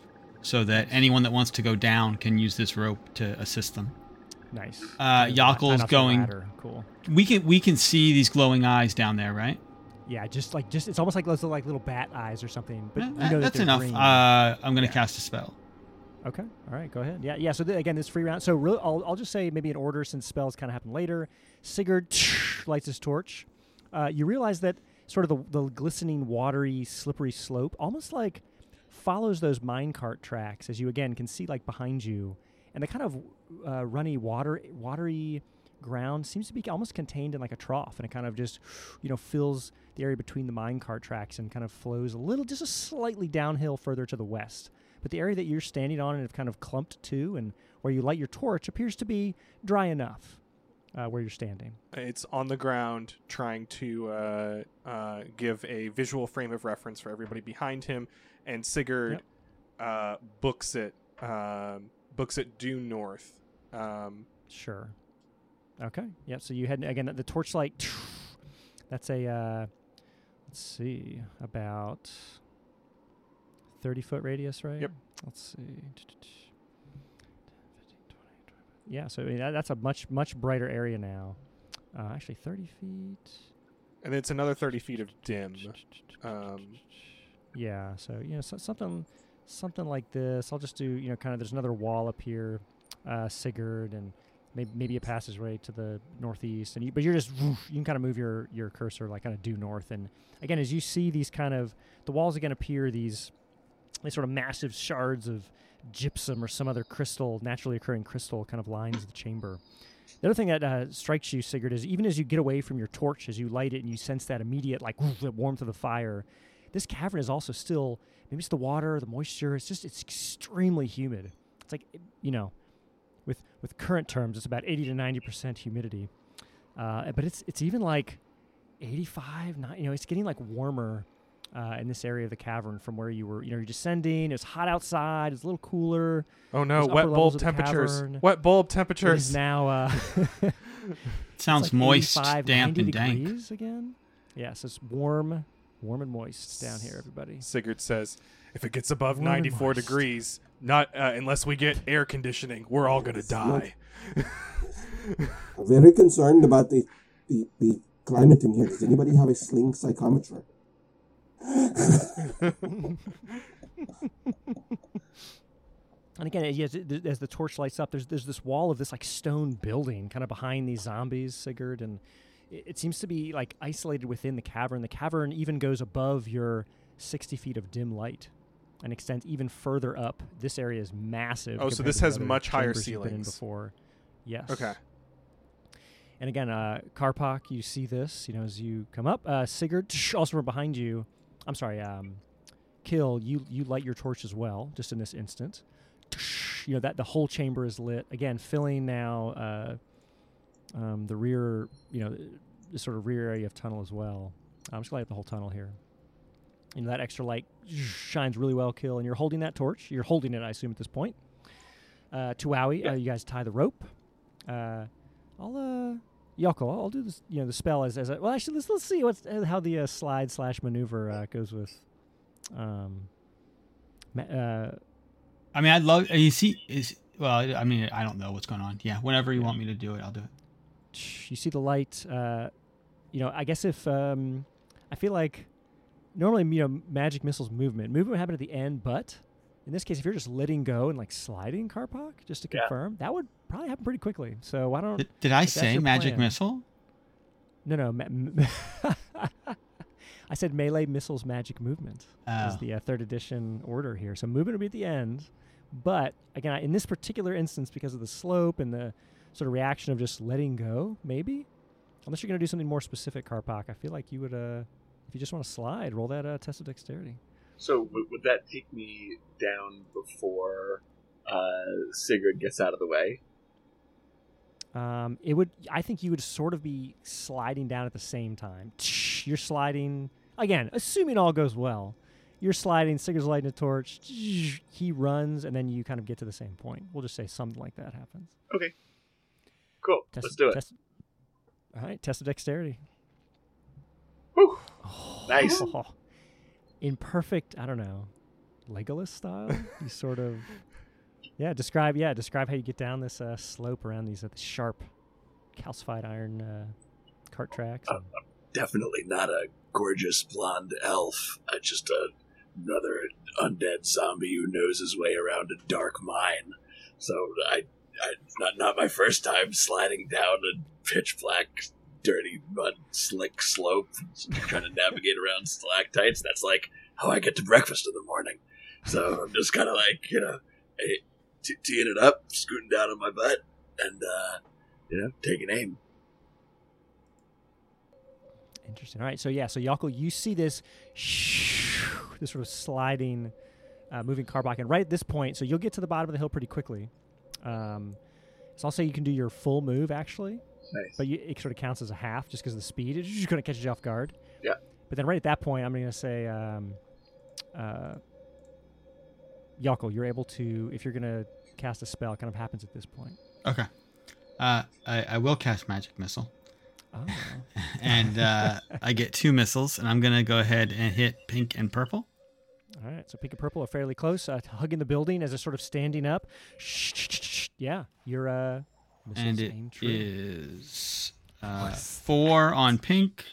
so that anyone that wants to go down can use this rope to assist them. Nice. Uh, Yakel's going. Cool. We can we can see these glowing eyes down there, right? Yeah, just like just it's almost like those little, like little bat eyes or something. But Eh, you know that- that that's enough. Uh, I'm going to Yeah. cast a spell. Okay. All right. Go ahead. Yeah. Yeah. So th- again, this free round. So I'll, I'll just say maybe in order since spells kind of happen later. Sigurd lights his torch. Uh, you realize that sort of the, the glistening, watery, slippery slope almost like follows those minecart tracks as you again can see like behind you, and the kind of uh, runny water, watery ground seems to be almost contained in like a trough, and it kind of just you know fills the area between the minecart tracks and kind of flows a little, just a slightly downhill further to the west. But the area that you're standing on and have kind of clumped to and where you light your torch appears to be dry enough uh, where you're standing. It's on the ground, trying to uh, uh, give a visual frame of reference for everybody behind him, and Sigurd uh, books it um, books it due north. Um, Sure. Okay. Yep. So you had again the torchlight. That's a uh, let's see about thirty foot radius, right? Yep. Let's see. Yeah. So I mean, that- that's a much much brighter area now. Uh, actually, thirty feet. and it's another thirty feet of dim. Um, Yeah, so you know so, something something like this. I'll just do you know kind of there's another wall up here, uh, Sigurd, and maybe maybe a passageway to the northeast. And you, but you're just you can kind of move your your cursor like kind of due north. And again, as you see these kind of the walls again appear these these sort of massive shards of gypsum or some other crystal, naturally occurring crystal, kind of lines the chamber. The other thing that uh, strikes you, Sigurd, is even as you get away from your torch, as you light it and you sense that immediate like warmth of the fire, this cavern is also still maybe it's the water, the moisture. It's just it's extremely humid. It's like you know, with with current terms, it's about eighty to ninety percent humidity. Uh, but it's it's even like eighty five. not, You know, it's getting like warmer uh, in this area of the cavern from where you were. You know, you're descending. It's hot outside. It's a little cooler. oh no! Wet bulb temperatures. Wet bulb temperatures. is now. Uh, Sounds like moist, damp, and dank. degrees again. Yes, it's warm, warm and moist down here, everybody. Sigurd says, "If it gets above Warm ninety-four degrees, not uh, unless we get air conditioning, we're all gonna die." I'm very concerned about the, the, the climate in here. Does anybody have a sling psychrometer? And again, as, the torch lights up, there's there's this wall of this like stone building kind of behind these zombies, Sigurd, and it, it seems to be like isolated within the cavern. The cavern even goes above your 60 feet of dim light and extends even further up. This area is massive. Oh, so this has much higher chambers you've been ceilings. before. Yes. Okay. And again, uh, Karpak, you see this, you know, as you come up. Uh, Sigurd, also from behind you. I'm sorry, um, Kill, you you light your torch as well, just in this instant. You know that the whole chamber is lit again, filling now uh, um, the rear, you know, the sort of rear area of tunnel as well. I'm just gonna light the whole tunnel here. You know that extra light shines really well, Kill, and you're holding that torch. You're holding it, I assume, at this point. Uh, Tuawi, uh, you guys tie the rope. Uh, I'll uh Yoko, I'll, do this. You know, the spell as as a, well. Actually, let's let's see what's uh, how the uh, slide slash maneuver uh, goes with. Um. Uh, I mean, I'd love. You see, is well. I mean, I don't know what's going on. Yeah, whenever you want me to do it, I'll do it. you see the light. Uh, you know, I guess if um, I feel like normally you know magic missiles movement. Movement would happen at the end, but in this case, if you're just letting go and like sliding Karpak, just to Yeah. confirm, that would probably happen pretty quickly. So why don't Did, did I say magic plan- missile? No, no. Ma- m- I said melee missiles magic movement is Oh. the uh, third edition order here. So movement would be at the end, but again, I- in this particular instance, because of the slope and the sort of reaction of just letting go, maybe, unless you're going to do something more specific, Karpak, I feel like you would, uh, if you just want to slide, roll that uh, test of dexterity. So w- would that take me down before uh, Sigurd gets out of the way? Um, it would. I think you would sort of be sliding down at the same time. You're sliding again, assuming all goes well. You're sliding. Sigurd's lighting a torch. He runs, and then you kind of get to the same point. We'll just say something like that happens. Okay. Cool. Test- Let's do it. test- all right. Test of dexterity. Whew. Nice. In perfect, I don't know, Legolas style. you sort of, yeah. Describe, yeah. Describe how you get down this uh, slope around these uh, sharp, calcified iron uh, cart tracks. Uh, I'm definitely not a gorgeous blonde elf. I'm just a, another undead zombie who knows his way around a dark mine. So I, I not not my first time sliding down a pitch black, dirty slick slope, trying to navigate around stalactites. That's like how I get to breakfast in the morning. So I'm just kind of like you know, teeing it up, scooting down on my butt, and uh, you know, taking aim. Interesting. All right. So yeah. So Yako, you see this, this sort of sliding, uh, moving carbine, and right at this point, so you'll get to the bottom of the hill pretty quickly. Um, so I'll say you can do your full move actually, Nice. but you, it sort of counts as a half just because of the speed. It's just going to catch you off guard. Yeah. But then right at that point, I'm going to say, um, uh, Yako, you're able to if you're going to cast a spell, it kind of happens at this point. Okay. Uh, I, I will cast magic missile, Oh. and uh, I get two missiles, and I'm gonna go ahead and hit pink and purple. All right, so pink and purple are fairly close, uh, hugging the building as they're sort of standing up. Yeah, you're uh, and missiles it aim true. is uh, four on pink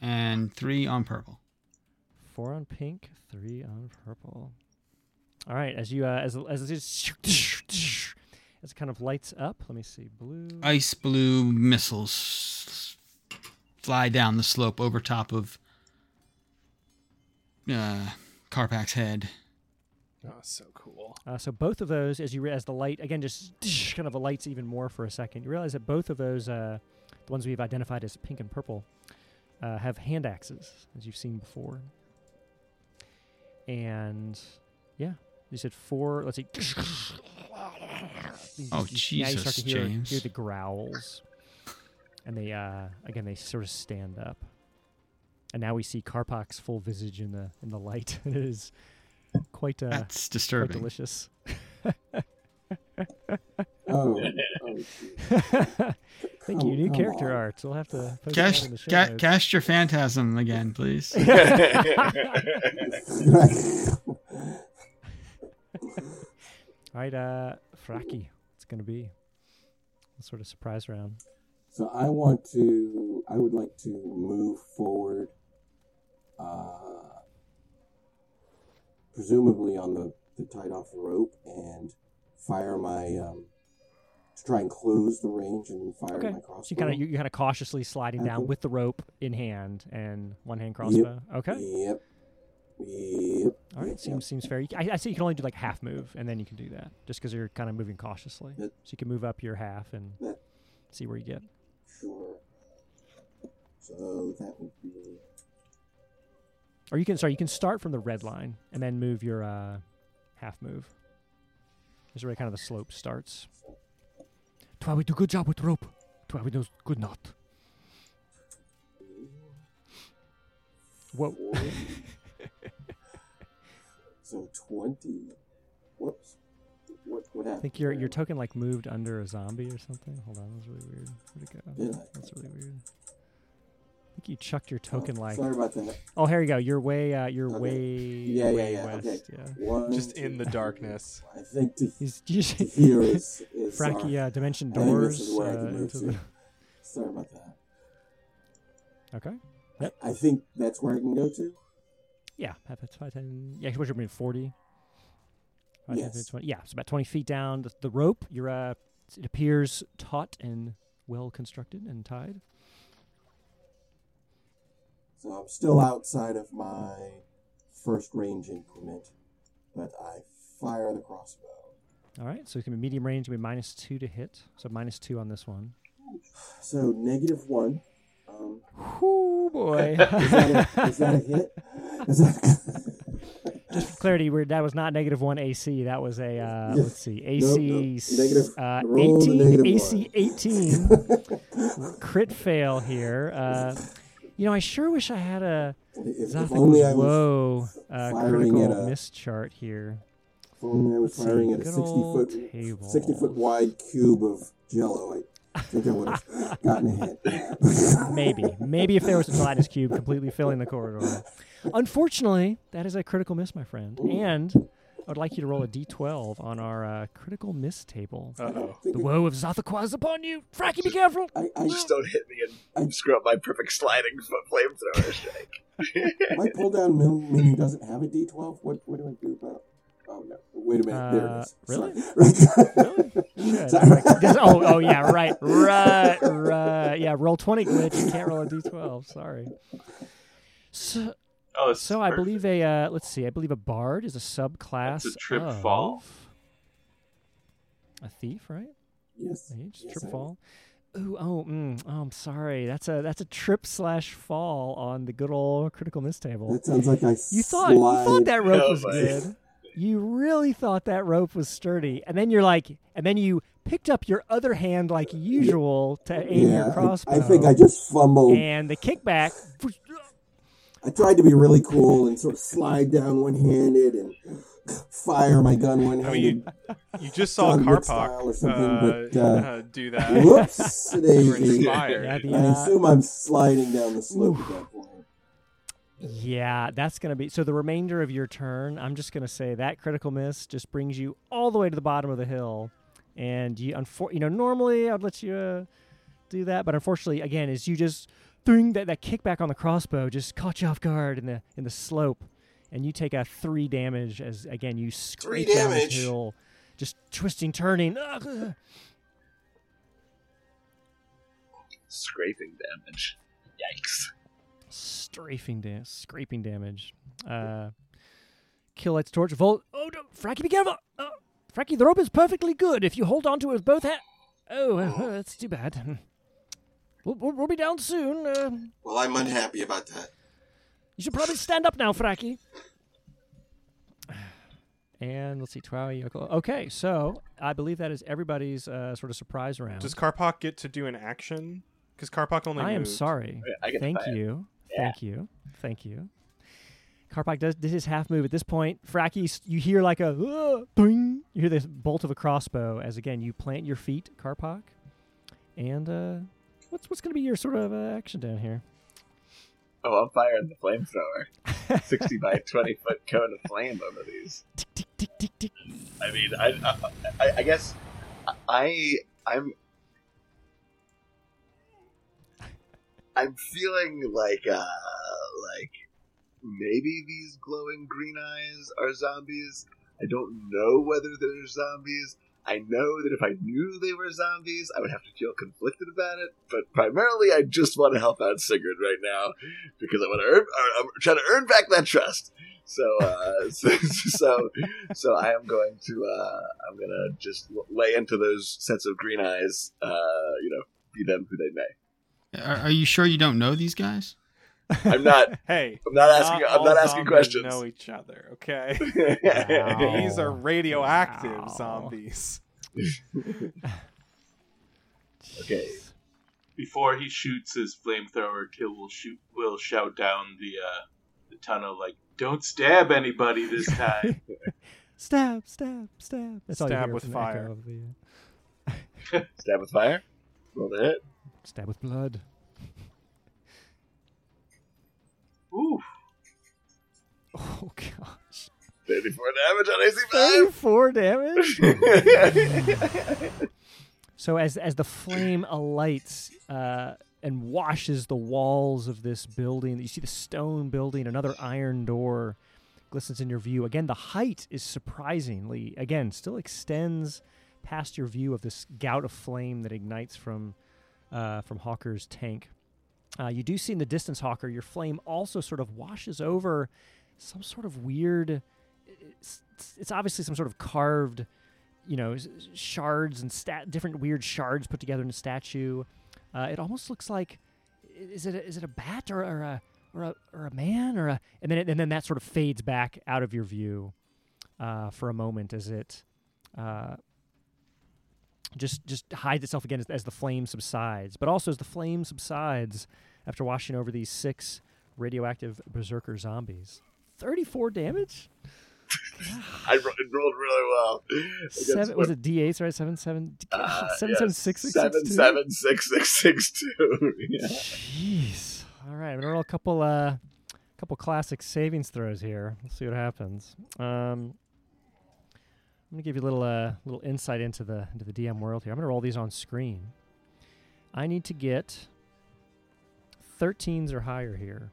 and three on purple. Four on pink, three on purple. All right, as you uh, as as it is, as it kind of lights up. Let me see, blue. Ice blue missiles fly down the slope over top of uh, Karpak's head. Oh, so cool. Uh, so both of those, as you re- as the light again, just kind of the lights even more for a second. You realize that both of those, uh, the ones we've identified as pink and purple, uh, have hand axes, as you've seen before. And yeah, you said four. Let's see. You- Oh, you- now you start to hear, James. hear the growls, and they uh, again they sort of stand up. And now we see Karpak's full visage in the in the light. it is quite uh, That's quite disturbing. delicious. Oh, oh, Thank you. Come- New character on. art. We'll have to post Cast, in the show ca- cast your phantasm again, please. All right, uh, Fraki, it's gonna be a sort of surprise round. So I want to. I would like to move forward, uh, presumably on the the tied off rope, and fire my um, to try and close the range and fire Okay. my So crossbow. you kind of you kind of cautiously sliding down with the rope in hand and one hand crossbow. Okay. Yep. Yep. All right. yep, Seems seems fair. I, I see you can only do like half move, and then you can do that just because you're kind of moving cautiously. Yep. So you can move up your half and Yep. see where you get. Sure. So that would be. Or you can sorry, you can start from the red line and then move your uh, half move. This is where kind of the slope starts. Twy, we do good job with rope. Twy, we do good knot. Whoa. so twenty. Whoops. What? What I think your your token like moved under a zombie or something. Hold on, that's really weird. Where'd it go? That's really weird. I think you chucked your token Oh, like. Sorry about that. Oh, here you go. You're way. Uh, you're Okay. way. Yeah, yeah, way yeah, West. okay. Yeah. One, Just in the darkness. I think to, He's to usually here is, is Frankie our- uh, dimension doors this is where I uh, into the. Sorry about that. Okay. Yep. I think that's where I can go to. Yeah, half that's five, 10. Yeah, what should be 40? Five, 10, Yes. 20. Yeah, it's about 20 feet down. The, the rope, you're, uh, it appears taut and well constructed and tied. So I'm still outside of my first range increment, but I fire the crossbow. All right, so it's going to be medium range, going to be minus two to hit. So minus two on this one. So negative one. Um, Whoo, boy. is, that a, is that a hit? Is that Just for clarity, we're, that was not negative one AC. That was a, uh, Yeah. let's see, AC nope. s- Negative- uh, 18. negative AC one. 18. Crit fail here. Uh, you know, I sure wish I had a If- if only I was Woe uh, firing critical at a- miss chart here. If only I was Let's see, firing at a 60 foot. 60 foot wide cube of jello, I think I would have gotten a hit. Maybe. Maybe if there was a gelatinous cube completely filling the corridor. Unfortunately, that is a critical miss, my friend. And I would like you to roll a d12 on our uh, critical miss table. Uh-oh. The woe of Zathaqua is upon you. Fraki, be careful. I, I, Just don't hit me and screw up my perfect sliding f- flamethrower strike. my pull down min- menu doesn't have a D12. What, what do I do about Oh, no. Wait a minute. there Uh, it is. really? Really? Good. Sorry. Oh, oh, yeah, right, right, right. Yeah, Roll20 glitch. You can't roll a d12. Sorry. So, Oh, it's so I believe a uh, let's see. I believe a bard is a subclass. That's a trip of fall. A thief, right? Yes. Mage, Yes, trip I fall. Ooh, oh, mm, oh, I'm sorry. That's a that's a trip slash fall on the good old critical miss table. That sounds like I You thought you thought that rope No, was but- good. You really thought that rope was sturdy, and then you're like, and then you picked up your other hand like usual to aim Yeah, your I- crossbow. I, think I just fumbled. and the kickback. I tried to be really cool and sort of slide down one handed and fire my gun one I mean, handed. you, you just saw John Wick style or something, uh, but, uh, uh, do that. Whoops, daisy. Yeah, the, I assume I'm sliding down the slope at that point. Yeah, that's going to be so. The remainder of your turn, I'm just going to say that critical miss just brings you all the way to the bottom of the hill, and you, unfor- you know, normally I'd let you uh, do that, but unfortunately, again, is you just doing that that kickback on the crossbow just caught you off guard in the in the slope, and you take a three damage as again you scrape down this hill, just twisting, turning. Ugh. Scraping damage. Yikes. strafing damage. scraping damage. Uh, kill lights torch. Volt. Oh, no, Frankie, be careful. Oh, Frankie, the rope is perfectly good if you hold on to it with both hands. Oh, uh, that's too bad. We'll, we'll, we'll be down soon. Uh, Well, I'm unhappy about that. you should probably stand up now, Frankie. And let's see, Twowie, Yoko. Okay, so I believe that is everybody's uh, sort of surprise round. Does Karpak get to do an action? Because Karpak only I am moved. sorry. I Thank you. Yeah. Thank you. Thank you. Karpak does this is half move at this point. Fraki, you hear like a boing. You hear this bolt of a crossbow as again you plant your feet, Karpak. And uh, what's what's going to be your sort of uh, action down here? Oh, I'm firing the flamethrower. 60 by 20 foot cone of flame over these. Tick tick tick tick tick. I mean, I, I, I, I guess I, I'm, I'm feeling like, uh, like maybe these glowing green eyes are zombies. I don't know whether they're zombies. I know that if I knew they were zombies, I would have to feel conflicted about it. But primarily, I just want to help out Sigurd right now because I want to earn. or I'm trying to earn back that trust. So, uh, so, so, so I am going to. Uh, I'm gonna just lay into those sets of green eyes. Uh, you know, be them who they may. Are, are you sure you don't know these guys? I'm not. Hey, I'm not asking. I'm not asking zombies questions. Know each other, okay? Wow. These are radioactive Wow. zombies. Okay. Before he shoots his flamethrower, Kill will shoot will shout down the uh, the tunnel like, "Don't stab anybody this time." Stab, stab, stab. That's Stab hear with from the echo fire. the, uh, Stab with fire. Roll the hit. stab with blood. Ooh, Oh gosh. 34 damage on AC5. Thirty-four damage. So as as the flame alights, uh, and washes the walls of this building. You see the stone building, another iron door glistens in your view. Again, the height is surprisingly, again, still extends past your view of this gout of flame that ignites from uh, from Hawker's tank. Uh, you do see in the distance, Hawker, your flame also sort of washes over some sort of weird. It's, it's obviously some sort of carved, you know, shards and stat different weird shards put together in a statue. Uh, it almost looks like is it a, is it a bat or, or a or a or a man or a and then it, and then that sort of fades back out of your view uh, for a moment as it uh, just just hides itself again as, as the flame subsides. But also as the flame subsides after washing over these six radioactive berserker zombies, thirty-four damage. I rolled really well. Seven, was it D8s right? Seven seven Uh, seven yes, seven six six seven six two? seven six six six two. Yeah. Jeez. All right, I'm gonna roll a couple uh couple classic savings throws here. Let's see what happens. Um I'm gonna give you a little uh little insight into the into the DM world here. I'm gonna roll these on screen. I need to get 13s or higher here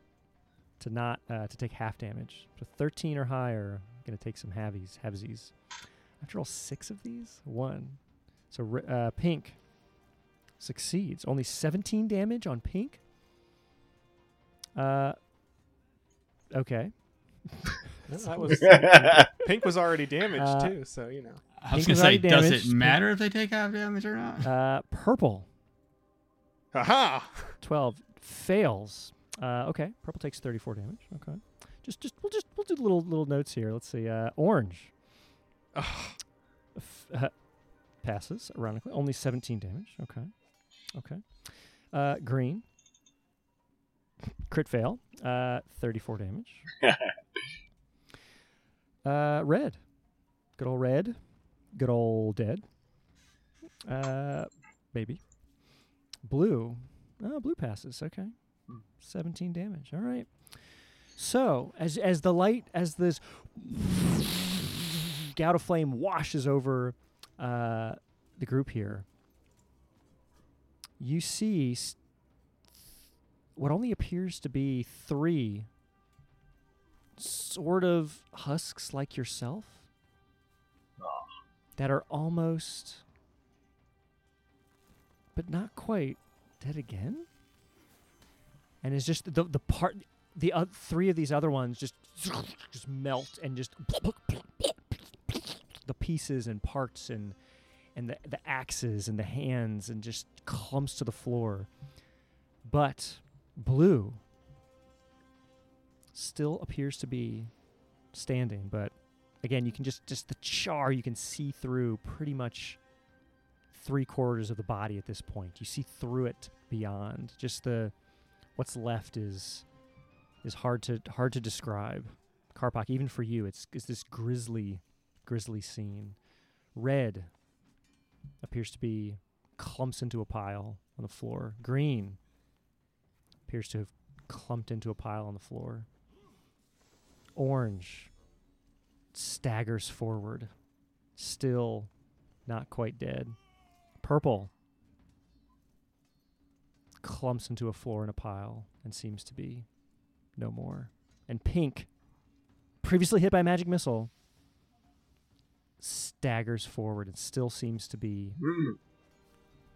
to not uh, to take half damage. So 13 or higher, I'm gonna take some halvies, halvesies. I have six of these. One. So uh, pink succeeds. Only 17 damage on pink. Uh. Okay. that was pink was already damaged Uh, too, so you know. I was Pink gonna is say, already does damaged. it matter if they take half damage or not? Uh, purple. Aha! 12 fails. Uh, okay, purple takes 34 damage. Okay. Just just we'll just we'll do little little notes here. Let's see. Uh, orange F- uh, passes ironically. Only 17 damage. Okay. Okay. Uh, green crit fail. Uh, 34 damage. uh, red. Good old red. Good old dead. Uh, baby. Blue. Oh, blue passes. Okay. 17 damage. All right. So, as as the light as this gout of flame washes over uh, the group here, you see s- what only appears to be three sort of husks like yourself? That are almost but not quite dead again? And it's just the the part the uh, three of these other ones just just melt and just the pieces and parts and and the the axes and the hands and just clumps to the floor. But blue still appears to be standing but again you can just just the char you can see through pretty much three quarters of the body at this point. You see through it beyond. Just the what's left is is hard to hard to describe. Karpak even for you it's it's this grisly grisly scene. Red appears to be clumps into a pile on the floor. Green appears to have clumped into a pile on the floor orange staggers forward still not quite dead purple clumps into a floor in a pile and seems to be no more. And pink, previously hit by a magic missile, staggers forward and still seems to be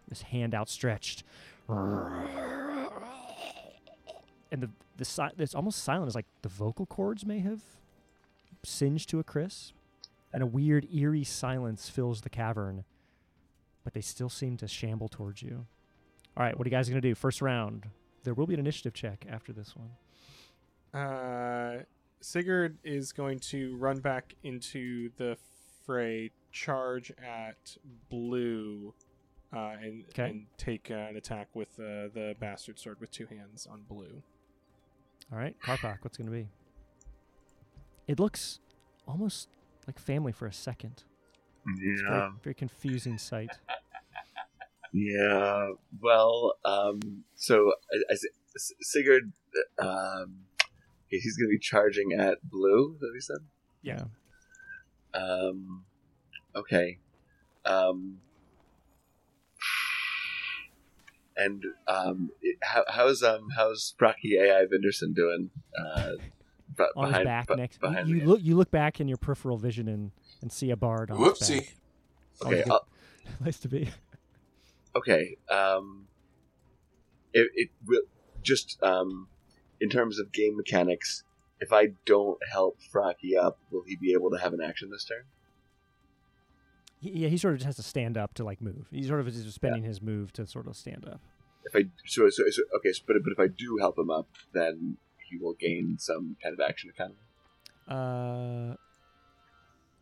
this hand outstretched. And the the si- it's almost silent. It's like the vocal cords may have singed to a crisp, and a weird eerie silence fills the cavern. But they still seem to shamble towards you. All right, what are you guys gonna do? First round. There will be an initiative check after this one. Uh, Sigurd is going to run back into the fray, charge at blue, uh, and and take uh, an attack with uh, the bastard sword with two hands on blue. All right, Karpak, what's going to be? It looks almost like family for a second. A very, Yeah. very confusing sight. Yeah. Well, um, so I, I, S- Sigurd, um, he's going to be charging at blue. That he said? Yeah. Um, okay. Um, and um, it, how, how's um how's Fraki Ivinderson doing? Uh, be- on behind, his back be- next. behind you me. look you look back in your peripheral vision and, and see a bard on his Whoopsie. back. Okay, Always good place to be. okay. Um, it, it will just um, in terms of game mechanics. If I don't help Fraki up, will he be able to have an action this turn? He, yeah, he sort of just has to stand up to like move. He sort of is just spending his move to sort of stand up. If I so, so, so okay, so, but but if I do help him up, then he will gain some kind of action economy. Uh,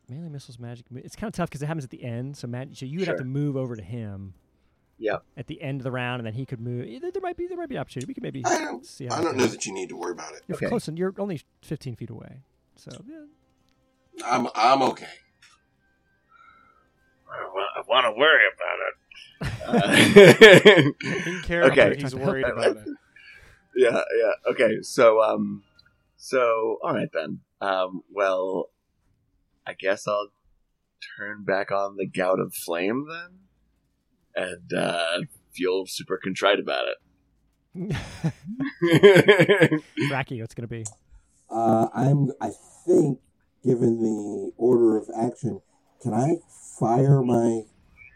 melee missiles, magic. It's kind of tough because it happens at the end. So, mag- so you would have to move over to him. Yeah. At the end of the round, and then he could move. eh, There, there might be there might be opportunity. We could maybe I don't, see. How I don't know that you need to worry about it. You're Okay. close, and you're only 15 feet away. So yeah. I'm I'm okay. I want to worry about it. In character, Okay. he's worried about it. yeah, yeah. Okay, so um, so all right then. Um, well, I guess I'll turn back on the gout of flame then, and uh, feel super contrite about it. Racky, what's gonna be? Uh, I'm. I think, given the order of action, can I fire my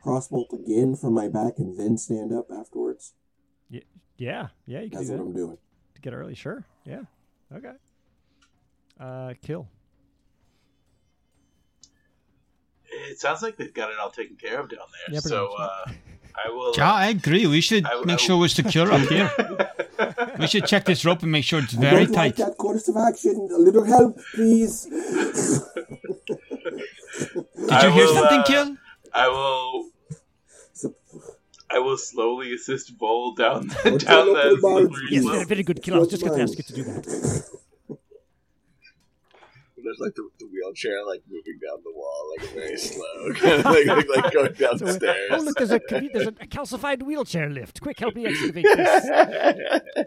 crossbolt again from my back and then stand up afterwards? Yeah, yeah, you can That's do what that I'm doing. to get early. Sure. Yeah. Okay. Uh, kill. It sounds like they've got it all taken care of down there. Yeah, so much, uh, I will. Yeah, I agree. We should I- make I- sure we're secure up here. We should check this rope and make sure it's I very don't like tight. that course of action. A little help, please. Did I you hear will, something, uh, Kill? I will. I will slowly assist Vol down Don't down you that look about- slippery Yes, slope. very, very good kill. I was just going to ask you to do that. There's like the, the wheelchair like moving down the wall, like very slow, kind of like, like, like going down So, the uh, stairs. oh, look, there's a there's a, a calcified wheelchair lift. Quick, help me excavate this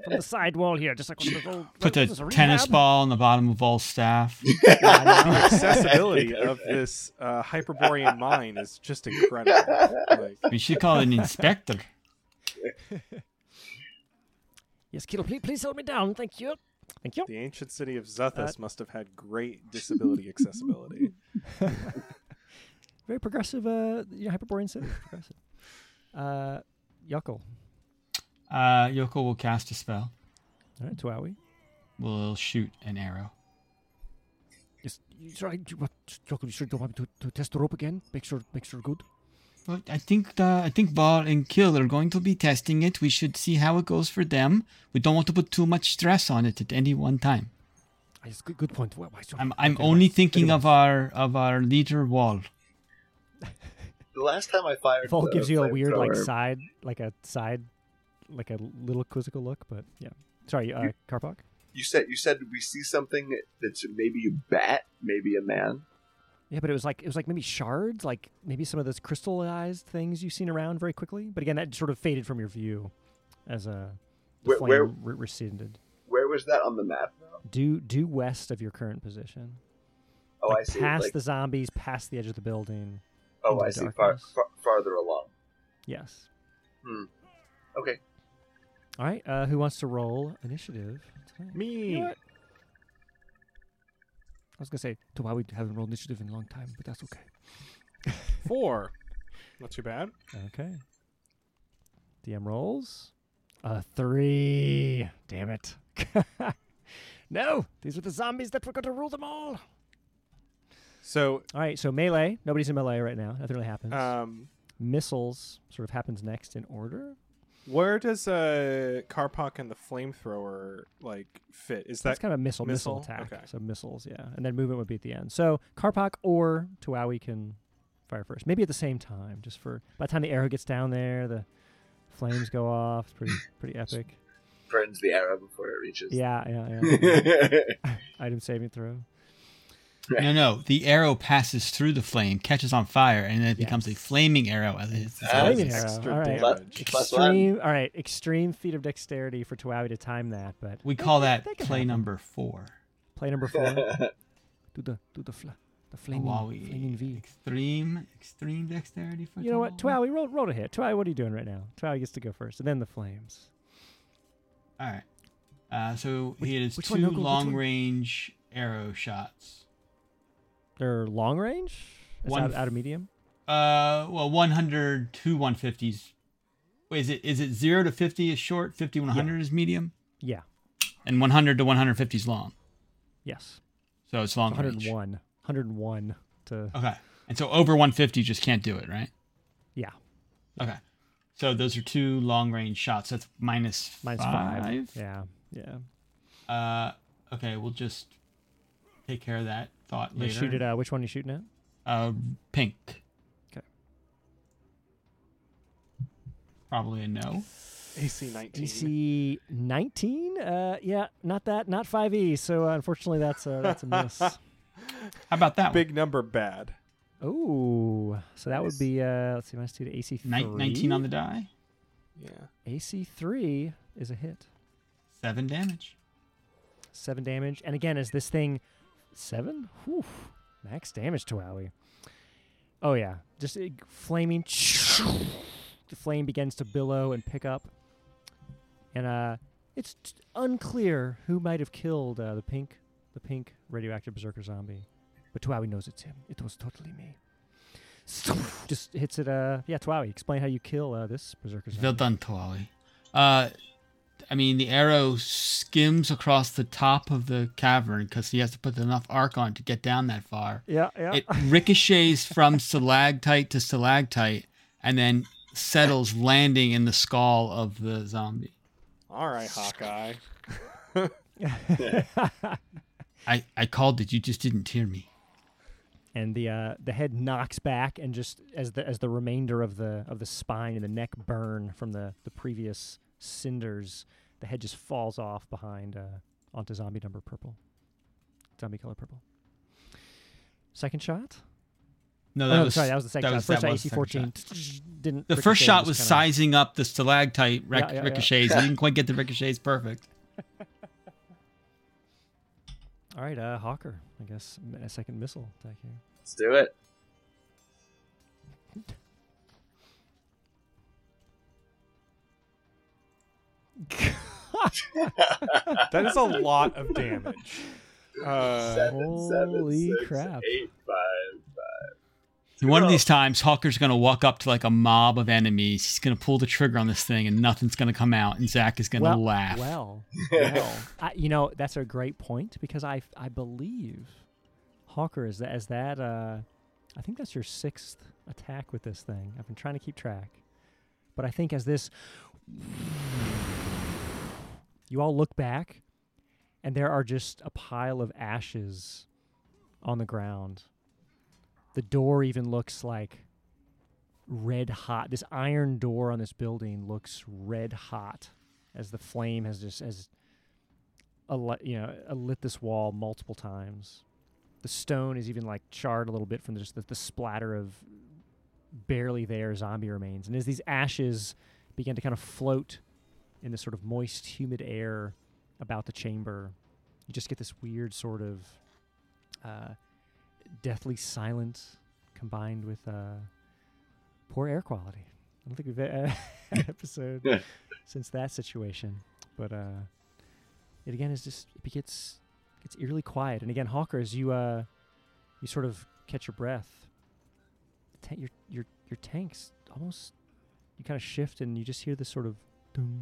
from the side wall here, just like one of those old. Put what a is this, tennis rehab? ball on the bottom of all staff. The accessibility of this uh, Hyperborean mine is just incredible. Like, We should call it an inspector. Yes, Kittle, please, please help me down. Thank you. Thank you. the ancient city of Zuthus must have had great disability accessibility. Very progressive. Uh, you know, Hyperborean city. Progressive. Uh, Yuckle. Uh, Yoko will cast a spell. All right, Tuawi. We'll shoot an arrow. Yes, you- sorry, you- what, Yuckle, you sure don't want me to, to test the rope again? Make sure, make sure good. Well, I think the, I think Ball and Kill are going to be testing it. We should see how it goes for them. We don't want to put too much stress on it at any one time. Yes, good, good point. Why, why I'm I'm okay, only thinking good of our of our leader Wall. The last time I fired, Vol the gives you a weird like side, like a side, like a little quizzical look. But yeah, sorry, uh, Karpak. You said you said we see something that's maybe a bat, maybe a man. Yeah, but it was like it was like maybe shards, like maybe some of those crystallized things you've seen around very quickly. But again, that sort of faded from your view as a the Where- flame where- re- receded. Where was that on the map? Due due west of your current position. Oh, like I see. Past Like, the zombies, past the edge of the building. oh, I the see. Far, far, farther along. Yes. Hmm. Okay. All right. Uh, who wants to roll initiative? tonight? Me. You know what? I was gonna say, to why we haven't rolled initiative in a long time, but that's okay. Four. Not too bad. Okay. DM rolls. A three. Damn it. no, these were the zombies that were going to rule them all. So, All right, so melee. Nobody's in melee right now. Nothing really happens. um, Missiles sort of happens next in order. Where does uh, Karpak and the flamethrower like fit? Is That's that kind of a missile, missile, missile? attack. Okay. So missiles, yeah. And then movement would be at the end. So Karpak or Tuawi can fire first. Maybe at the same time, just for by the time the arrow gets down there, the flames go off. It's pretty pretty epic. Burns the arrow before it reaches. Yeah, yeah, yeah. Item saving throw. No, no. The arrow passes through the flame, catches on fire, and then it becomes a flaming arrow as it hits the flame. Flaming arrow. All right. damage. Plus one. Extreme. All right. Extreme feat of dexterity for Tuawi to time that, but We call that that can play happen. number four. play number four. do the do the fla- The flaming, Huawei. flaming V. Extreme, extreme dexterity for You know what? Huawei. Tuawi, roll, roll a hit. Tuawi, what are you doing right now? Tuawi gets to go first, and then the flames. All right. Uh, so Which- he has which two one, Noggle? Which long one? range arrow shots. They're long range? Is One out, out of medium? Uh, well, 100 to 150s. Wait, is it is it zero to 50 is short, 50 to 100 is medium, Yeah. and 100 to 150 is long. Yes. So it's long range. 101. 101 to. Okay. And so over 150 you just can't do it, right? Yeah. Okay. So those are two long range shots. That's minus Minus five. five. Yeah. Yeah. Uh, okay, we'll just take care of that thought You later. shoot it. Uh, which one are you shooting at? Uh, pink. Okay. Probably a no. AC 19. AC 19? Uh, yeah, not that, not 5e. So uh, unfortunately, that's a, that's a miss. How about that Big number bad. Oh, so that would be uh, let's see, minus two to AC one? three. Ni- 19 on the die. Yeah. AC three is a hit, Seven damage. seven damage, and again, is this thing seven? Whew, max damage to Wowie. Oh yeah, just uh, flaming. The flame begins to billow and pick up, and uh, it's t- unclear who might have killed uh, the pink, the pink radioactive berserker zombie, but Tuawi knows it's him. It was totally me. Just hits it. Uh, yeah, Tuawi, explain how you kill uh, this berserker zombie. Well done, Tuawi. Uh, I mean, the arrow skims across the top of the cavern because he has to put enough arc on to get down that far. Yeah, yeah. It ricochets from stalactite to stalactite and then settles, landing in the skull of the zombie. All right, Hawkeye. I, I called it. You just didn't hear me. and the uh, the head knocks back, and just as the as the remainder of the of the spine and the neck burn from the the previous cinders, the head just falls off behind uh, onto zombie number purple, zombie color purple. Second shot. No, Oh, that no, was sorry, that was the second that shot. was- First that shot, was AC the fourteen. second Didn't. The first shot was kinda- sizing up the stalactite rec- Yeah, yeah, yeah. ricochets. I didn't quite get the ricochets perfect. All right, uh, Hawker. I guess a second missile attack here. Let's do it. That is a lot of damage. Uh, Seven, seven, holy six, crap. eight, five, five. One of these times, Hawker's gonna walk up to like a mob of enemies. He's gonna pull the trigger on this thing, and nothing's gonna come out. And Zach is gonna well, laugh. Well, well, I, you know that's a great point because I I believe Hawker is that as that uh, I think that's your sixth attack with this thing. I've been trying to keep track, but I think as this, you all look back, and there are just a pile of ashes on the ground. The door even looks like red hot. This iron door on this building looks red hot as the flame has just as you know lit this wall multiple times. The stone is even like charred a little bit from just the, the splatter of barely there zombie remains. And as these ashes begin to kind of float in this sort of moist, humid air about the chamber, you just get this weird sort of uh, deathly silent combined with uh, poor air quality. I don't think we've had an episode Yeah. since that situation, but uh, it again is just it gets gets eerily quiet. And again, Hawker, as you uh, you sort of catch your breath, ta- your your your tanks almost you kind of shift and you just hear this sort of dum,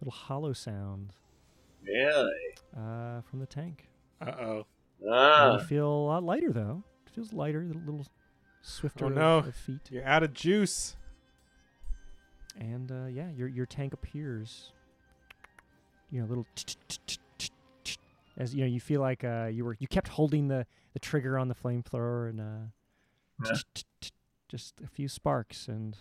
little hollow sound Really? uh, from the tank. uh oh. Ah. you feel a lot lighter though. It feels lighter, a little, little swifter Oh of- no. of feet. You're out of juice. and uh, yeah, your your tank appears. You know, a little as you know, you feel like uh, you were you kept holding the the trigger on the flamethrower, and uh, Yeah. just a few sparks, and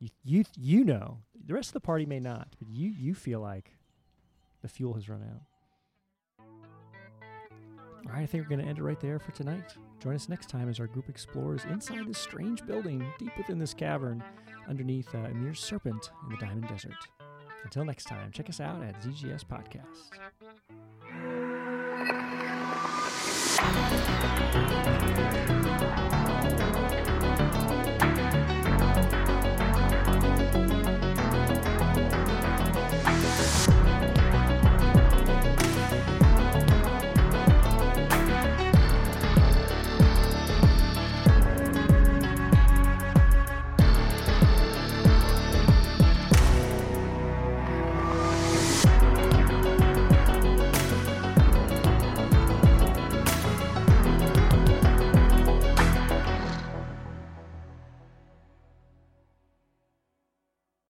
you you you know the rest of the party may not, but you you feel like the fuel has run out. All right, I think we're going to end it right there for tonight. Join us next time as our group explores inside this strange building deep within this cavern underneath uh, Emir's Serpent in the Diamond Desert. Until next time, check us out at ZGS Podcast.